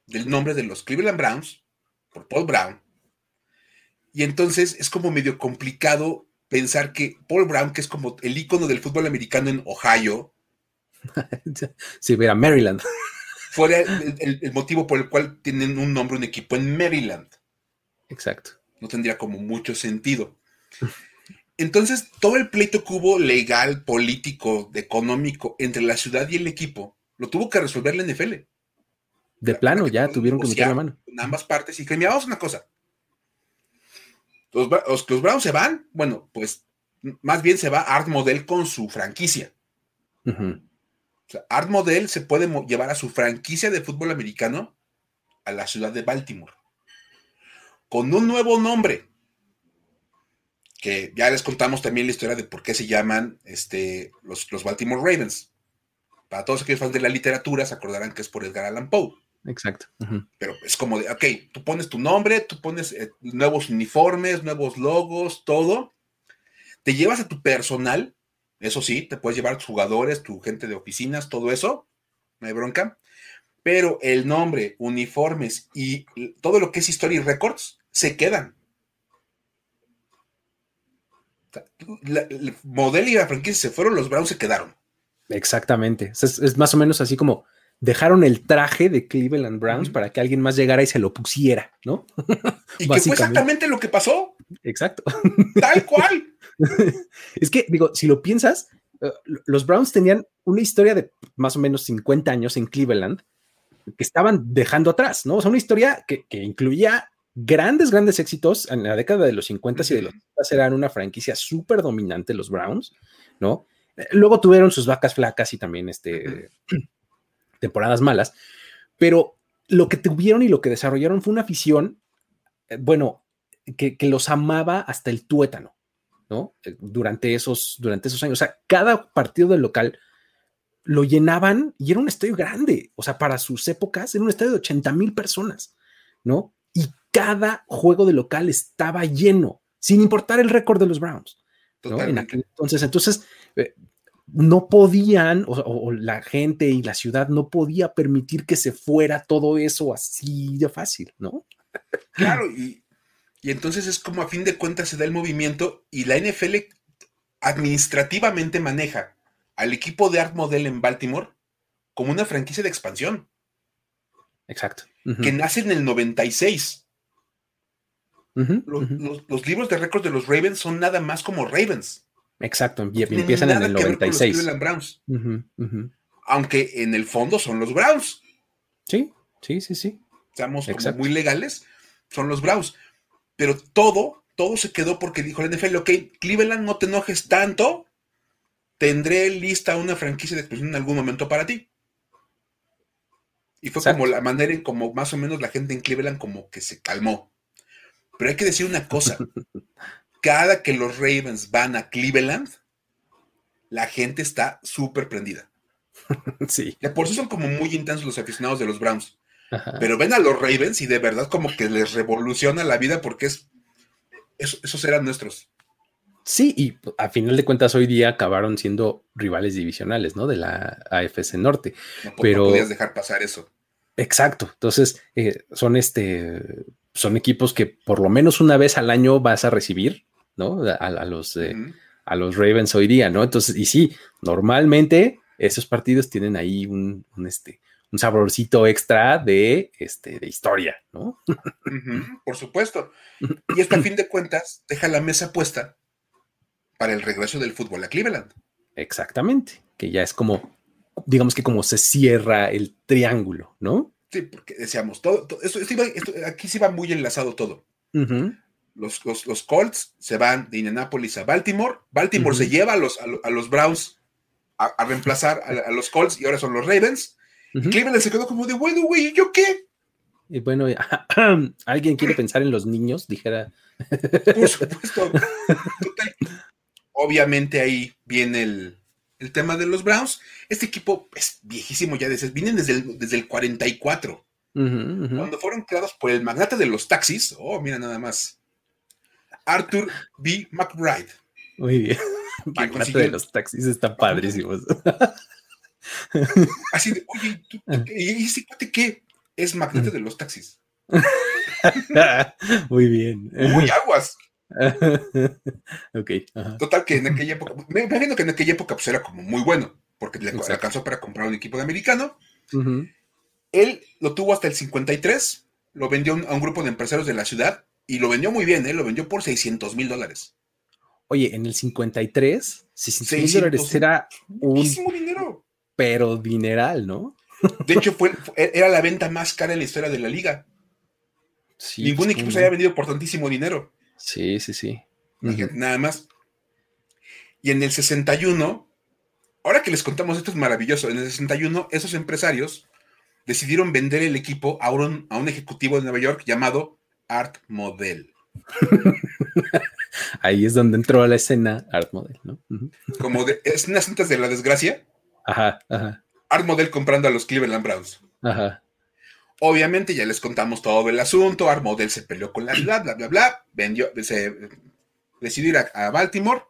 del nombre de los Cleveland Browns por Paul Brown. Y entonces es como medio complicado pensar que Paul Brown, que es como el icono del fútbol americano en Ohio. sí, mira, Maryland. Fuera el, motivo por el cual tienen un nombre, un equipo en Maryland. Exacto no tendría como mucho sentido. Entonces, todo el pleito que hubo legal, político, económico entre la ciudad y el equipo, lo tuvo que resolver la NFL. De plano, ya tuvieron que meter la mano. En ambas partes. Y que miramos una cosa. Los, los, Browns se van, bueno, pues más bien se va Art Model con su franquicia. Art Model se puede llevar a su franquicia de fútbol americano a la ciudad de Baltimore con un nuevo nombre, que ya les contamos también la historia de por qué se llaman este, los, los Baltimore Ravens. Para todos aquellos fans de la literatura se acordarán que es por Edgar Allan Poe. Exacto. Pero es como de, ok, tú pones tu nombre, tú pones eh, nuevos uniformes, nuevos logos, todo. Te llevas a tu personal, eso sí, te puedes llevar tus jugadores, tu gente de oficinas, todo eso, no hay bronca pero el nombre, uniformes y todo lo que es historia y records se quedan. el modelo y la franquicia se fueron, los Browns se quedaron. Exactamente. Es, más o menos así como dejaron el traje de Cleveland Browns para que alguien más llegara y se lo pusiera, ¿no? Y que fue exactamente lo que pasó. Exacto. Tal cual. es que, digo, si lo piensas, eh, los Browns tenían una historia de más o menos 50 años en Cleveland que estaban dejando atrás, ¿no? O sea, una historia que, incluía grandes, grandes éxitos en la década de los 50 y de los 60 eran una franquicia súper dominante los Browns, ¿no? Eh, luego tuvieron sus vacas flacas y también este, temporadas malas, pero lo que tuvieron y lo que desarrollaron fue una afición, eh, bueno, que, que, los amaba hasta el tuétano, ¿no? Eh, durante esos, durante esos años. O sea, cada partido del local lo llenaban y era un estadio grande, o sea, para sus épocas era un estadio de 80 mil personas, ¿no? Y cada juego de local estaba lleno, sin importar el récord de los Browns. ¿no? entonces, entonces, eh, no podían, o, la gente y la ciudad no podía permitir que se fuera todo eso así de fácil, ¿no? Claro, y, y entonces es como a fin de cuentas se da el movimiento y la NFL administrativamente maneja al equipo de Art Model en Baltimore como una franquicia de expansión. Exacto. Que nace en el 96. los, libros de récords de los Ravens son nada más como Ravens. Exacto, y empiezan en el 96. Los Browns. Aunque en el fondo son los Browns. Sí, sí, sí, sí. Estamos como muy legales, son los Browns. Pero todo, todo se quedó porque dijo el NFL, ok, Cleveland, no te enojes tanto, tendré lista una franquicia de expresión en algún momento para ti. Y fue como la manera en como más o menos la gente en Cleveland como que se calmó. Pero hay que decir una cosa. Cada que los Ravens van a Cleveland, la gente está súper prendida. Sí. De por sí son como muy intensos los aficionados de los Browns. Pero ven a los Ravens y de verdad como que les revoluciona la vida porque es, esos eran nuestros. Sí, y a final de cuentas hoy día acabaron siendo rivales divisionales, ¿no? De la AFC Norte. No, pero no podías dejar pasar eso. Exacto. Entonces, eh, son este, son equipos que por lo menos una vez al año vas a recibir, ¿no? A, a los, eh, uh -huh. a los Ravens hoy día, ¿no? Entonces, y sí, normalmente esos partidos tienen ahí un, un este, un saborcito extra de, este, de historia, ¿no? Uh -huh, por supuesto. Y esto a fin de cuentas deja la mesa puesta para el regreso del fútbol a Cleveland. Exactamente, que ya es como, digamos que como se cierra el triángulo, ¿no? Sí, porque decíamos, todo, todo esto, esto iba, esto, aquí sí va muy enlazado todo. Uh -huh. los, los, los, Colts se van de Indianapolis a Baltimore, Baltimore uh -huh. se lleva a los, a, a los Browns a, a reemplazar a, a, los Colts y ahora son los Ravens. Uh -huh. Cleveland se quedó como de, bueno, güey, ¿yo qué? Y bueno, alguien quiere pensar en los niños, dijera. Por supuesto. Total, obviamente ahí viene el, el, tema de los Browns. Este equipo es viejísimo ya, desde, vienen desde el, desde el 44. Uh -huh. Cuando fueron creados por el magnate de los taxis. Oh, mira nada más. Arthur B. McBride. Muy bien. El magnate consiguió... de los taxis está padrísimo. Así de, oye, ¿tú, ¿y ese cuate qué? Es magnate de los taxis. Muy bien. Muy aguas. ok. Ajá. Total, que en aquella época, me imagino que en aquella época pues era como muy bueno, porque le alcanzó para comprar un equipo de americano. Uh -huh. Él lo tuvo hasta el 53, lo vendió a un grupo de empresarios de la ciudad y lo vendió muy bien, ¿eh? lo vendió por 600 mil dólares. Oye, en el 53, 600 mil dólares era un dinero. Pero dineral, ¿no? De hecho, fue, era la venta más cara en la historia de la liga. Sí, Ningún pues, equipo se había vendido por tantísimo dinero. Sí, sí, sí. Uh -huh. Nada más. Y en el 61, ahora que les contamos esto es maravilloso, en el 61 esos empresarios decidieron vender el equipo a un, a un ejecutivo de Nueva York llamado Art Model. Ahí es donde entró a la escena Art Model, ¿no? Uh -huh. Como de, es unas cintas de la desgracia. Ajá, ajá. Art Model comprando a los Cleveland Browns. Ajá. Obviamente ya les contamos todo el asunto, Art Model se peleó con la ciudad, bla, bla, bla, vendió, se decidió ir a, a, Baltimore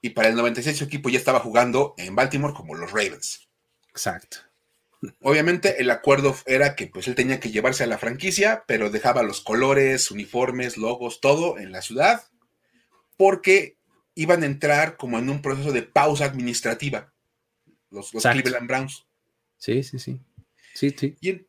y para el 96 su equipo ya estaba jugando en Baltimore como los Ravens. Exacto. Obviamente el acuerdo era que pues él tenía que llevarse a la franquicia, pero dejaba los colores, uniformes, logos, todo en la ciudad, porque iban a entrar como en un proceso de pausa administrativa, los, los Cleveland Browns. Sí, sí, sí. Sí, sí. Y,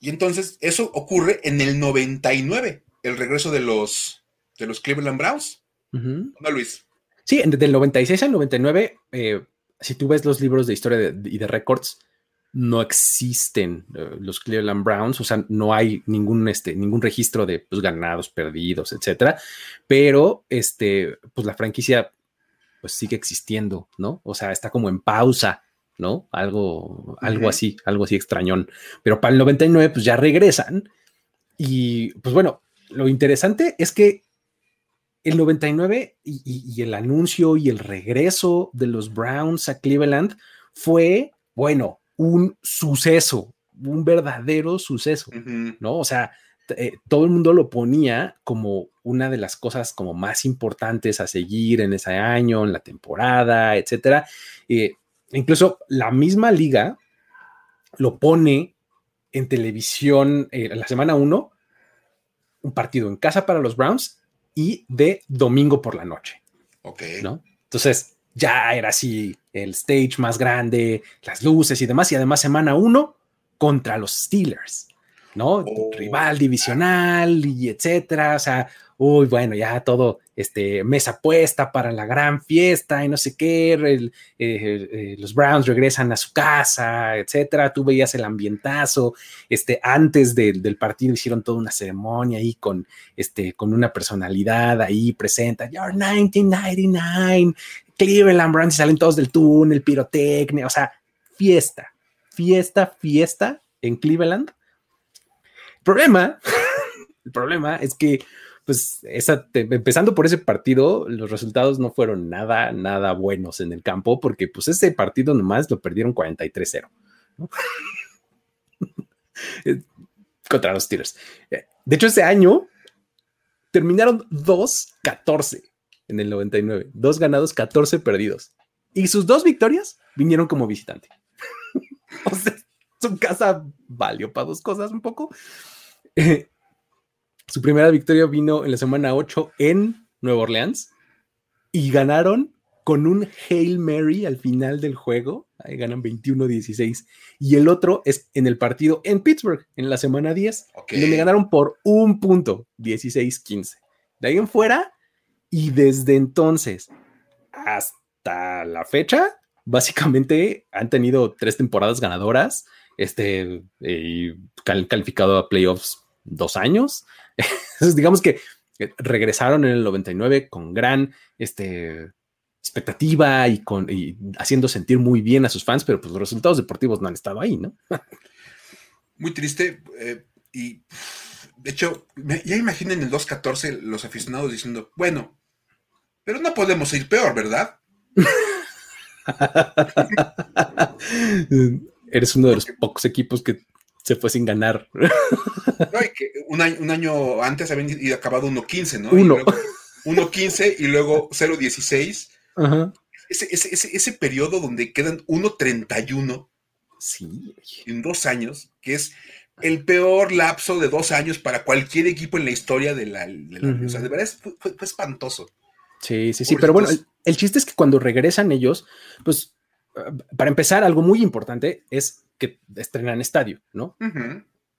y entonces eso ocurre en el 99, el regreso de los, de los Cleveland Browns. Uh -huh. ¿No, Luis? Sí, del 96 al 99, eh, si tú ves los libros de historia de, y de récords, no existen uh, los Cleveland Browns, o sea, no hay ningún, este, ningún registro de pues, ganados, perdidos, etcétera. Pero este, pues la franquicia pues sigue existiendo, ¿no? O sea, está como en pausa ¿no? Algo, algo uh -huh. así, algo así extrañón. Pero para el 99, pues ya regresan. Y pues bueno, lo interesante es que el 99 y, y, y, el anuncio y el regreso de los Browns a Cleveland fue, bueno, un suceso, un verdadero suceso, uh -huh. ¿no? O sea, eh, todo el mundo lo ponía como una de las cosas como más importantes a seguir en ese año, en la temporada, etcétera. Eh, incluso la misma liga lo pone en televisión eh, la semana 1, un partido en casa para los Browns y de domingo por la noche. Ok. ¿no? Entonces ya era así el stage más grande, las luces y demás, y además semana 1 contra los Steelers, ¿no? Oh. Rival divisional y etcétera, o sea, uy, bueno, ya todo, este, mesa puesta para la gran fiesta y no sé qué, eh, eh, los Browns regresan a su casa, etcétera, tú veías el ambientazo, este, antes de, del partido hicieron toda una ceremonia ahí con, este, con una personalidad ahí presenta, You're 1999, Cleveland Browns, y salen todos del túnel, pirotecnia, o sea, fiesta, fiesta, fiesta en Cleveland. El problema, el problema es que, pues, esa, empezando por ese partido, los resultados no fueron nada, nada buenos en el campo, porque pues ese partido nomás lo perdieron 43-0. Contra los Steelers. De hecho, ese año terminaron 2-14 en el 99. Dos ganados, 14 perdidos. Y sus dos victorias vinieron como visitante. o sea, su casa valió para dos cosas un poco. Su primera victoria vino en la semana 8 en Nueva Orleans y ganaron con un Hail Mary al final del juego. Ahí ganan 21-16. Y el otro es en el partido en Pittsburgh, en la semana 10, donde ganaron por un punto, 16-15. De ahí en fuera, y desde entonces hasta la fecha, básicamente han tenido tres temporadas ganadoras, este, y calificado a playoffs dos años. Entonces, digamos que regresaron en el 99 con gran este, expectativa y, con, haciendo sentir muy bien a sus fans, pero pues los resultados deportivos no han estado ahí, ¿no? muy triste. Eh, y de hecho, ya imaginen el 2-14 los aficionados diciendo, bueno, pero no podemos ir peor, ¿verdad? Eres uno de los pocos equipos que se fue sin ganar. un, año, antes habían ido acabado 1-15, ¿no? 1-15 y luego 0-16. Ese, ese, ese, periodo donde quedan 1-31 sí. en dos años, que es el peor lapso de dos años para cualquier equipo en la historia de la. O sea, de verdad fue, espantoso. Sí, sí, sí, pero bueno, el, chiste es que cuando regresan ellos, pues, para empezar, algo muy importante es que estrenan estadio, ¿no?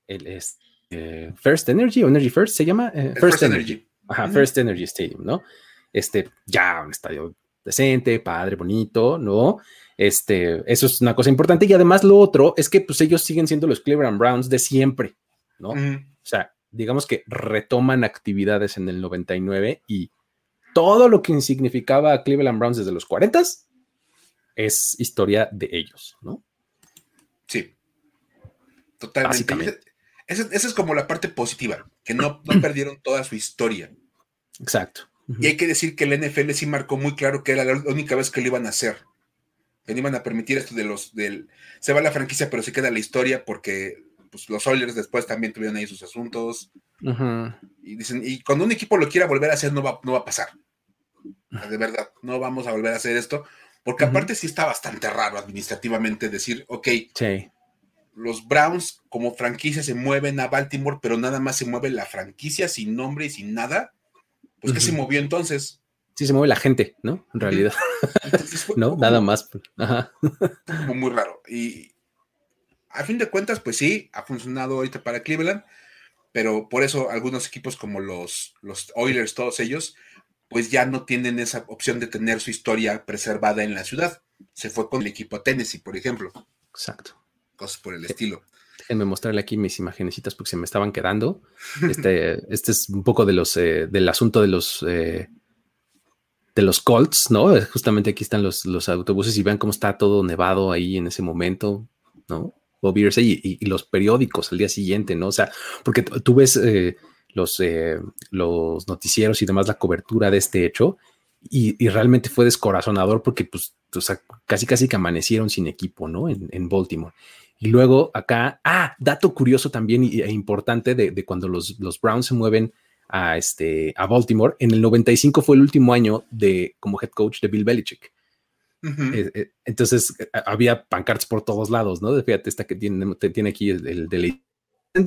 El es, eh, First Energy o Energy First se llama eh, First, Energy. Ajá, First Energy Stadium, ¿no? Este, ya un estadio decente, padre, bonito, ¿no? Este, eso es una cosa importante. Y además lo otro es que pues ellos siguen siendo los Cleveland Browns de siempre, ¿no? O sea, digamos que retoman actividades en el 99 y todo lo que significaba Cleveland Browns desde los 40 es historia de ellos, ¿no? Sí. Totalmente. Esa, es como la parte positiva, que no, no perdieron toda su historia. Exacto. Y hay que decir que el NFL sí marcó muy claro que era la única vez que lo iban a hacer. Que no iban a permitir esto de los del se va la franquicia, pero se queda la historia porque pues, los Oilers después también tuvieron ahí sus asuntos. Y dicen, y cuando un equipo lo quiera volver a hacer, no va, no va a pasar. de verdad, no vamos a volver a hacer esto. Porque aparte sí está bastante raro administrativamente decir, ok, los Browns como franquicia se mueven a Baltimore, pero nada más se mueve la franquicia sin nombre y sin nada pues, ¿qué se movió entonces? Sí, se mueve la gente, ¿no? En realidad. no, nada más. Ajá. muy raro. Y a fin de cuentas, pues sí, ha funcionado ahorita para Cleveland, pero por eso algunos equipos como los, los Oilers, todos ellos, pues ya no tienen esa opción de tener su historia preservada en la ciudad. Se fue con el equipo Tennessee, por ejemplo. Exacto. Cosas por el estilo. Déjenme mostrarle aquí mis imagenecitas porque se me estaban quedando. Este, este es un poco de los, eh, del asunto de los, eh, de los Colts, ¿no? Justamente aquí están los, los autobuses y vean cómo está todo nevado ahí en ese momento, ¿no? y, y, los periódicos al día siguiente, ¿no? O sea, porque tú ves eh, los, los noticieros y demás, la cobertura de este hecho, y, realmente fue descorazonador porque, pues, casi casi que amanecieron sin equipo, ¿no? En, en Baltimore. Y luego acá, ah, dato curioso también e importante de, cuando los, los, Browns se mueven a, este, a Baltimore, en el 95 fue el último año de, como head coach de Bill Belichick. Eh, eh, entonces había pancartas por todos lados, ¿no? Fíjate, esta que tiene, tiene aquí el, el de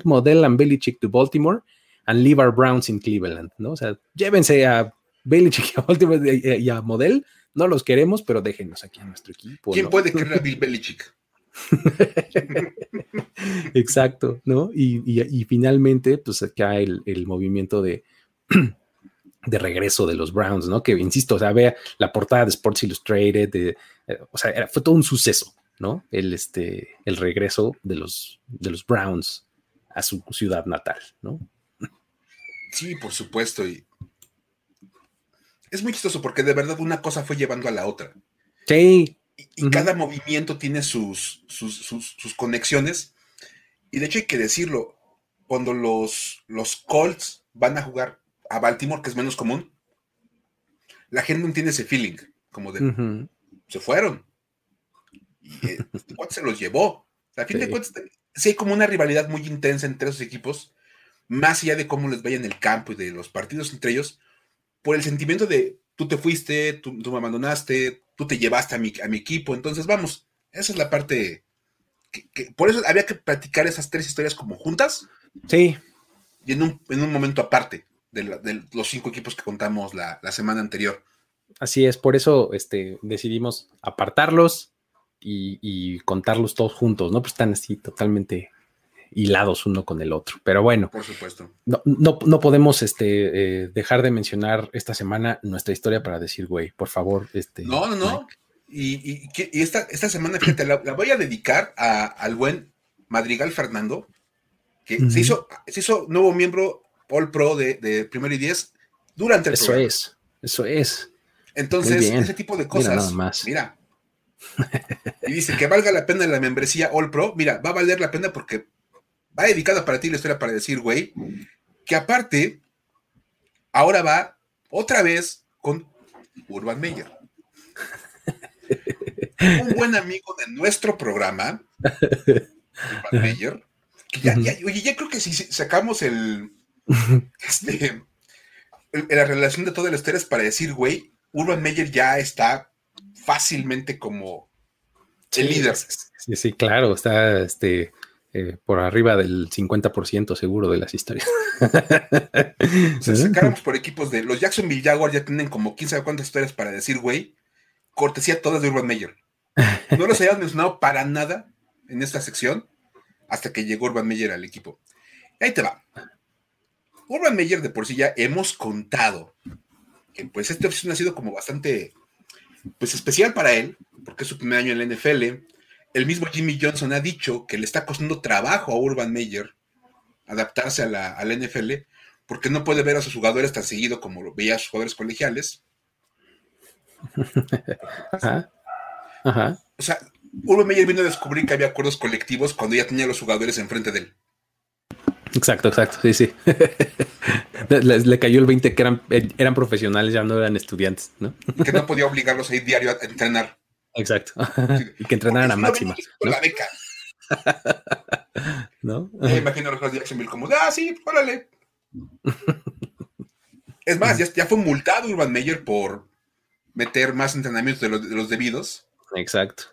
model and Belichick to Baltimore and leave our Browns in Cleveland, ¿no? O sea, llévense a Belichick y a Baltimore y a Model, no los queremos, pero déjenos aquí a nuestro equipo. ¿Quién puede querer a Bill Belichick? Exacto, ¿no? Y, finalmente, pues acá el, el movimiento de, de regreso de los Browns, ¿no? Que insisto, o sea, vea la portada de Sports Illustrated, de, eh, o sea, fue todo un suceso, ¿no? El, este, el regreso de los, de los Browns a su ciudad natal, ¿no? Sí, por supuesto. Y es muy chistoso porque de verdad una cosa fue llevando a la otra. Sí, y, cada movimiento tiene sus sus, sus, conexiones. Y de hecho hay que decirlo, cuando los, los Colts van a jugar a Baltimore, que es menos común, la gente no tiene ese feeling, como de, se fueron. Y eh, este se los llevó. a fin de cuentas, sí hay como una rivalidad muy intensa entre esos equipos, más allá de cómo les vaya en el campo y de los partidos entre ellos, por el sentimiento de tú te fuiste, tú, me abandonaste, tú te llevaste a mi, a mi equipo, entonces vamos, esa es la parte que, por eso había que practicar esas tres historias como juntas. Sí. Y en un, en un momento aparte de, los cinco equipos que contamos la, semana anterior. Así es, por eso este, decidimos apartarlos y, contarlos todos juntos, ¿no? Pues están así totalmente hilados uno con el otro. Pero bueno, por supuesto. No, no, podemos este, eh, dejar de mencionar esta semana nuestra historia para decir, güey, por favor. Este, no, no, no. Y, esta, esta, semana, fíjate, la, voy a dedicar al buen Madrigal Fernando, que se, hizo, se hizo nuevo miembro All Pro de, de Primero y Diez durante el Eso es, eso es. Entonces, ese tipo de cosas, mira, más. mira. y dice que valga la pena la membresía All Pro, mira, va a valer la pena porque va dedicada para ti la historia para decir, güey, que aparte, ahora va otra vez con Urban Meyer. Un buen amigo de nuestro programa, Urban Meyer, que ya, oye, ya creo que si sacamos el, este, la relación de todas las historias para decir, güey, Urban Meyer ya está fácilmente como el líder. Sí, sí, claro, está este, eh, por arriba del 50% seguro de las historias. Se sacáramos por equipos de los Jacksonville Jaguars ya tienen como 15 cuántas historias para decir, güey, cortesía todas de Urban Meyer. No los habíamos mencionado para nada en esta sección hasta que llegó Urban Meyer al equipo. ahí te va. Urban Meyer de por sí ya hemos contado que pues este opción ha sido como bastante pues especial para él, porque es su primer año en la NFL. El mismo Jimmy Johnson ha dicho que le está costando trabajo a Urban Meyer adaptarse a la, NFL, porque no puede ver a sus jugadores tan seguido como lo veía a sus jugadores colegiales. Ajá. Ajá. O sea, Urban Meyer vino a descubrir que había acuerdos colectivos cuando ya tenía a los jugadores enfrente de él. Exacto, exacto, sí, sí. le, cayó el 20 que eran, eran profesionales, ya no eran estudiantes, ¿no? que no podía obligarlos a ir diario a entrenar. Exacto. y que entrenaran a máxima. ¿no? La beca. ¿No? Me imagino a los de Jacksonville como, ah, sí, órale. es más, ya, fue multado Urban Meyer por meter más entrenamientos de los, debidos. Exacto.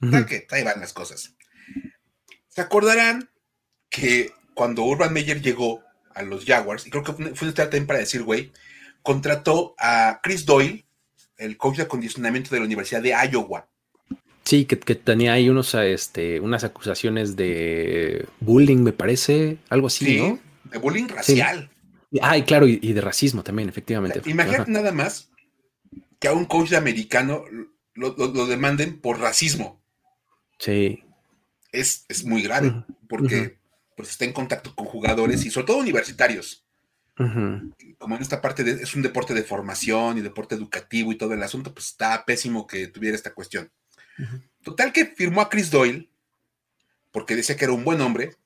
que ahí van las cosas. ¿Se acordarán que cuando Urban Meyer llegó a los Jaguars, y creo que fue una también para decir, güey, contrató a Chris Doyle, el coach de acondicionamiento de la Universidad de Iowa. Sí, que, tenía ahí unos, este, unas acusaciones de bullying, me parece, algo así, sí, ¿no? De bullying racial. Ay, claro, y, de racismo también, efectivamente. Imagínate nada más que a un coach americano lo, demanden por racismo. Sí. Es, muy grave, porque pues está en contacto con jugadores y sobre todo universitarios. Como en esta parte es un deporte de formación y deporte educativo y todo el asunto, pues está pésimo que tuviera esta cuestión. Total que firmó a Chris Doyle porque decía que era un buen hombre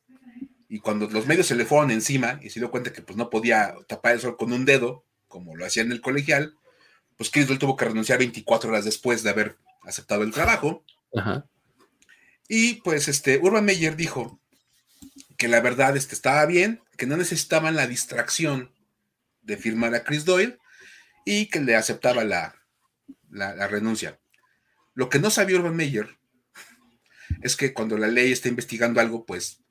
y cuando los medios se le fueron encima y se dio cuenta que pues no podía tapar el sol con un dedo, como lo hacía en el colegial, pues Chris Doyle tuvo que renunciar 24 horas después de haber aceptado el trabajo. Y pues este Urban Meyer dijo, que la verdad es que estaba bien, que no necesitaban la distracción de firmar a Chris Doyle y que le aceptaba la, renuncia. Lo que no sabía Urban Meyer es que cuando la ley está investigando algo, pues,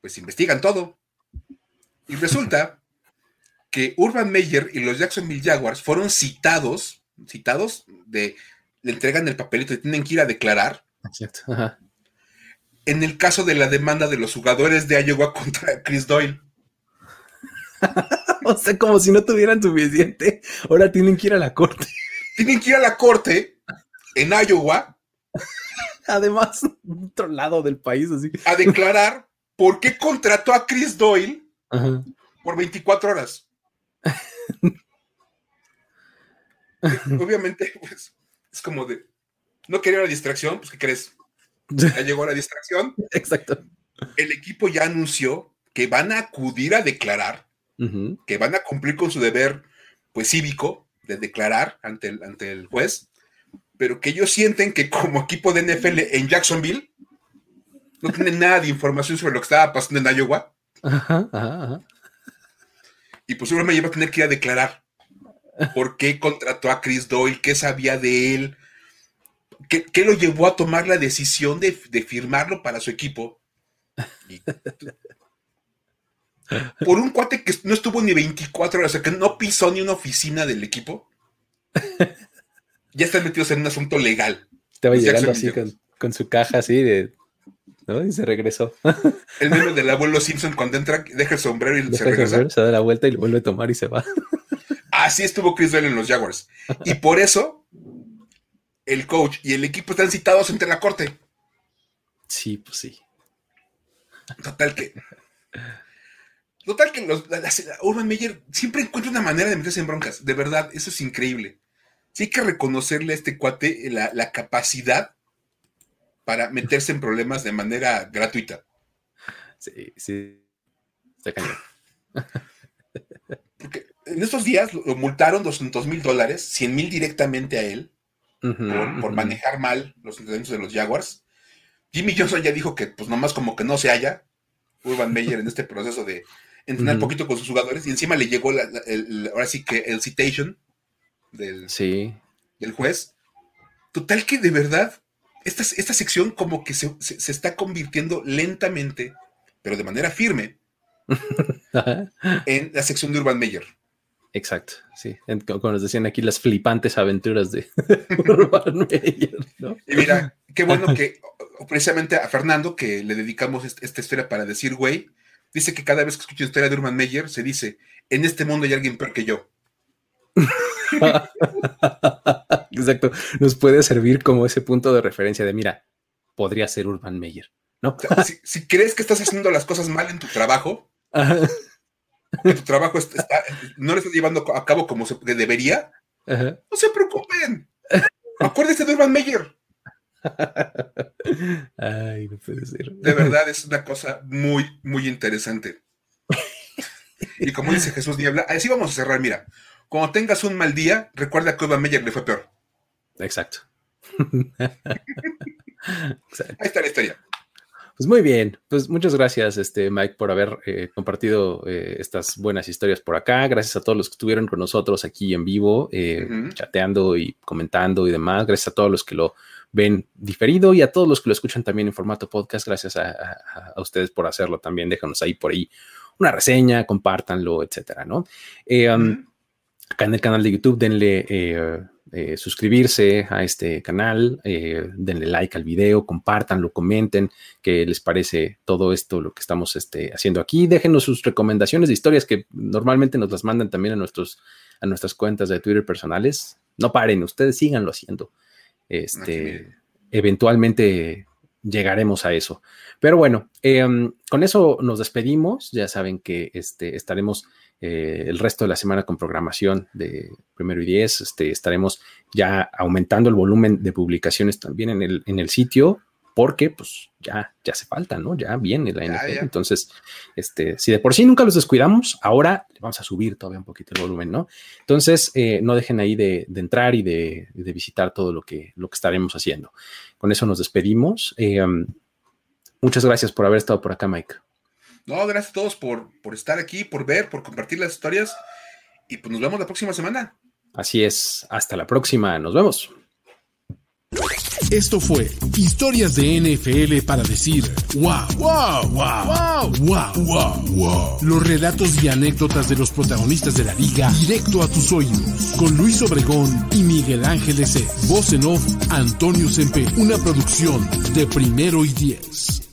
pues investigan todo. Y resulta que Urban Meyer y los Jacksonville Jaguars fueron citados, citados de, le entregan el papelito y tienen que ir a declarar. Ajá en el caso de la demanda de los jugadores de Iowa contra Chris Doyle. o sea, como si no tuvieran suficiente, ahora tienen que ir a la corte. Tienen que ir a la corte en Iowa. Además, otro lado del país, así. A declarar por qué contrató a Chris Doyle por 24 horas. Obviamente, pues, es como de, no quería la distracción, pues, ¿qué crees? Ya llegó la distracción. Exacto. el equipo ya anunció que van a acudir a declarar, que van a cumplir con su deber pues cívico de declarar ante el, ante el juez, pero que ellos sienten que como equipo de NFL en Jacksonville no tienen nada de información sobre lo que estaba pasando en Iowa. Y pues seguramente iba a tener que ir a declarar por qué contrató a Chris Doyle, qué sabía de él, qué, lo llevó a tomar la decisión de, firmarlo para su equipo. por un cuate que no estuvo ni 24 horas, o sea, que no pisó ni una oficina del equipo, ya están metidos en un asunto legal. Estaba llegando así con, su caja así de. ¿no? Y se regresó. El meme del abuelo Simpson cuando entra, deja el sombrero y se regresa. se da la vuelta y lo vuelve a tomar y se va. Así estuvo Chris Bell en los Jaguars. Y por eso el coach y el equipo están citados ante la corte. Sí, pues sí. Total que. Total que los, Urban Meyer siempre encuentra una manera de meterse en broncas. De verdad, eso es increíble. Sí hay que reconocerle a este cuate la, la capacidad para meterse en problemas de manera gratuita. Sí, sí. Se cayó. Porque en estos días lo multaron 200 mil dólares, 100 mil directamente a él, por, manejar mal los entrenamientos de los Jaguars. Jimmy Johnson ya dijo que, pues nomás como que no se halla, Urban Meyer en este proceso de entrenar un poquito con sus jugadores, y encima le llegó ahora sí que el citation del, sí. del juez. Total que de verdad, esta, esta sección como que se, se está convirtiendo lentamente, pero de manera firme, en la sección de Urban Meyer. Exacto, sí. Como nos decían aquí, las flipantes aventuras de Urban Meyer. Y mira, qué bueno que precisamente a Fernando, que le dedicamos esta historia para decir, güey, dice que cada vez que escucha la historia de Urban Meyer, se dice, en este mundo hay alguien peor que yo. Exacto, nos puede servir como ese punto de referencia de, mira, podría ser Urban Meyer, ¿no? si crees que estás haciendo las cosas mal en tu trabajo, tu trabajo está, no lo estás llevando a cabo como se debería, no se preocupen. Acuérdense de Urban Meyer. Ay, no puede ser. De verdad es una cosa muy, muy interesante. Y como dice Jesús Niebla, así vamos a cerrar. Mira, cuando tengas un mal día, recuerda que Urban Meyer le fue peor. Exacto. Ahí está la historia. Pues muy bien, pues muchas gracias, este Mike, por haber eh, compartido eh, estas buenas historias por acá. Gracias a todos los que estuvieron con nosotros aquí en vivo, eh, chateando y comentando y demás. Gracias a todos los que lo ven diferido y a todos los que lo escuchan también en formato podcast. Gracias a, ustedes por hacerlo también. Déjanos ahí por ahí una reseña, compártanlo, etcétera, ¿no? Um, acá en el canal de YouTube denle eh, suscribirse a este canal, eh, denle like al video, compartanlo, comenten qué les parece todo esto, lo que estamos este, haciendo aquí. Déjenos sus recomendaciones de historias que normalmente nos las mandan también a, nuestros, a nuestras cuentas de Twitter personales. No paren, ustedes síganlo haciendo. Este, eventualmente llegaremos a eso. Pero bueno, em, con eso nos despedimos. Ya saben que este, estaremos eh, el resto de la semana con programación de primero y diez. Este, estaremos ya aumentando el volumen de publicaciones también en el, en el sitio, porque pues ya, ya hace falta, ¿no? Ya viene la NFL. Entonces, este, si de por sí nunca los descuidamos, ahora le vamos a subir todavía un poquito el volumen, ¿no? Entonces, eh, no dejen ahí de, entrar y de, visitar todo lo que, lo que estaremos haciendo. Con eso nos despedimos. Eh, muchas gracias por haber estado por acá, Mike. No, gracias a todos por, por estar aquí, por ver, por compartir las historias. Y pues nos vemos la próxima semana. Así es, hasta la próxima, nos vemos. Esto fue Historias de NFL para decir wow, wow, wow, wow, wow, wow, wow. Los relatos y anécdotas de los protagonistas de la liga directo a tus oídos. Con Luis Obregón y Miguel Ángeles C. Voz en off, Antonio Sempe. Una producción de primero y diez.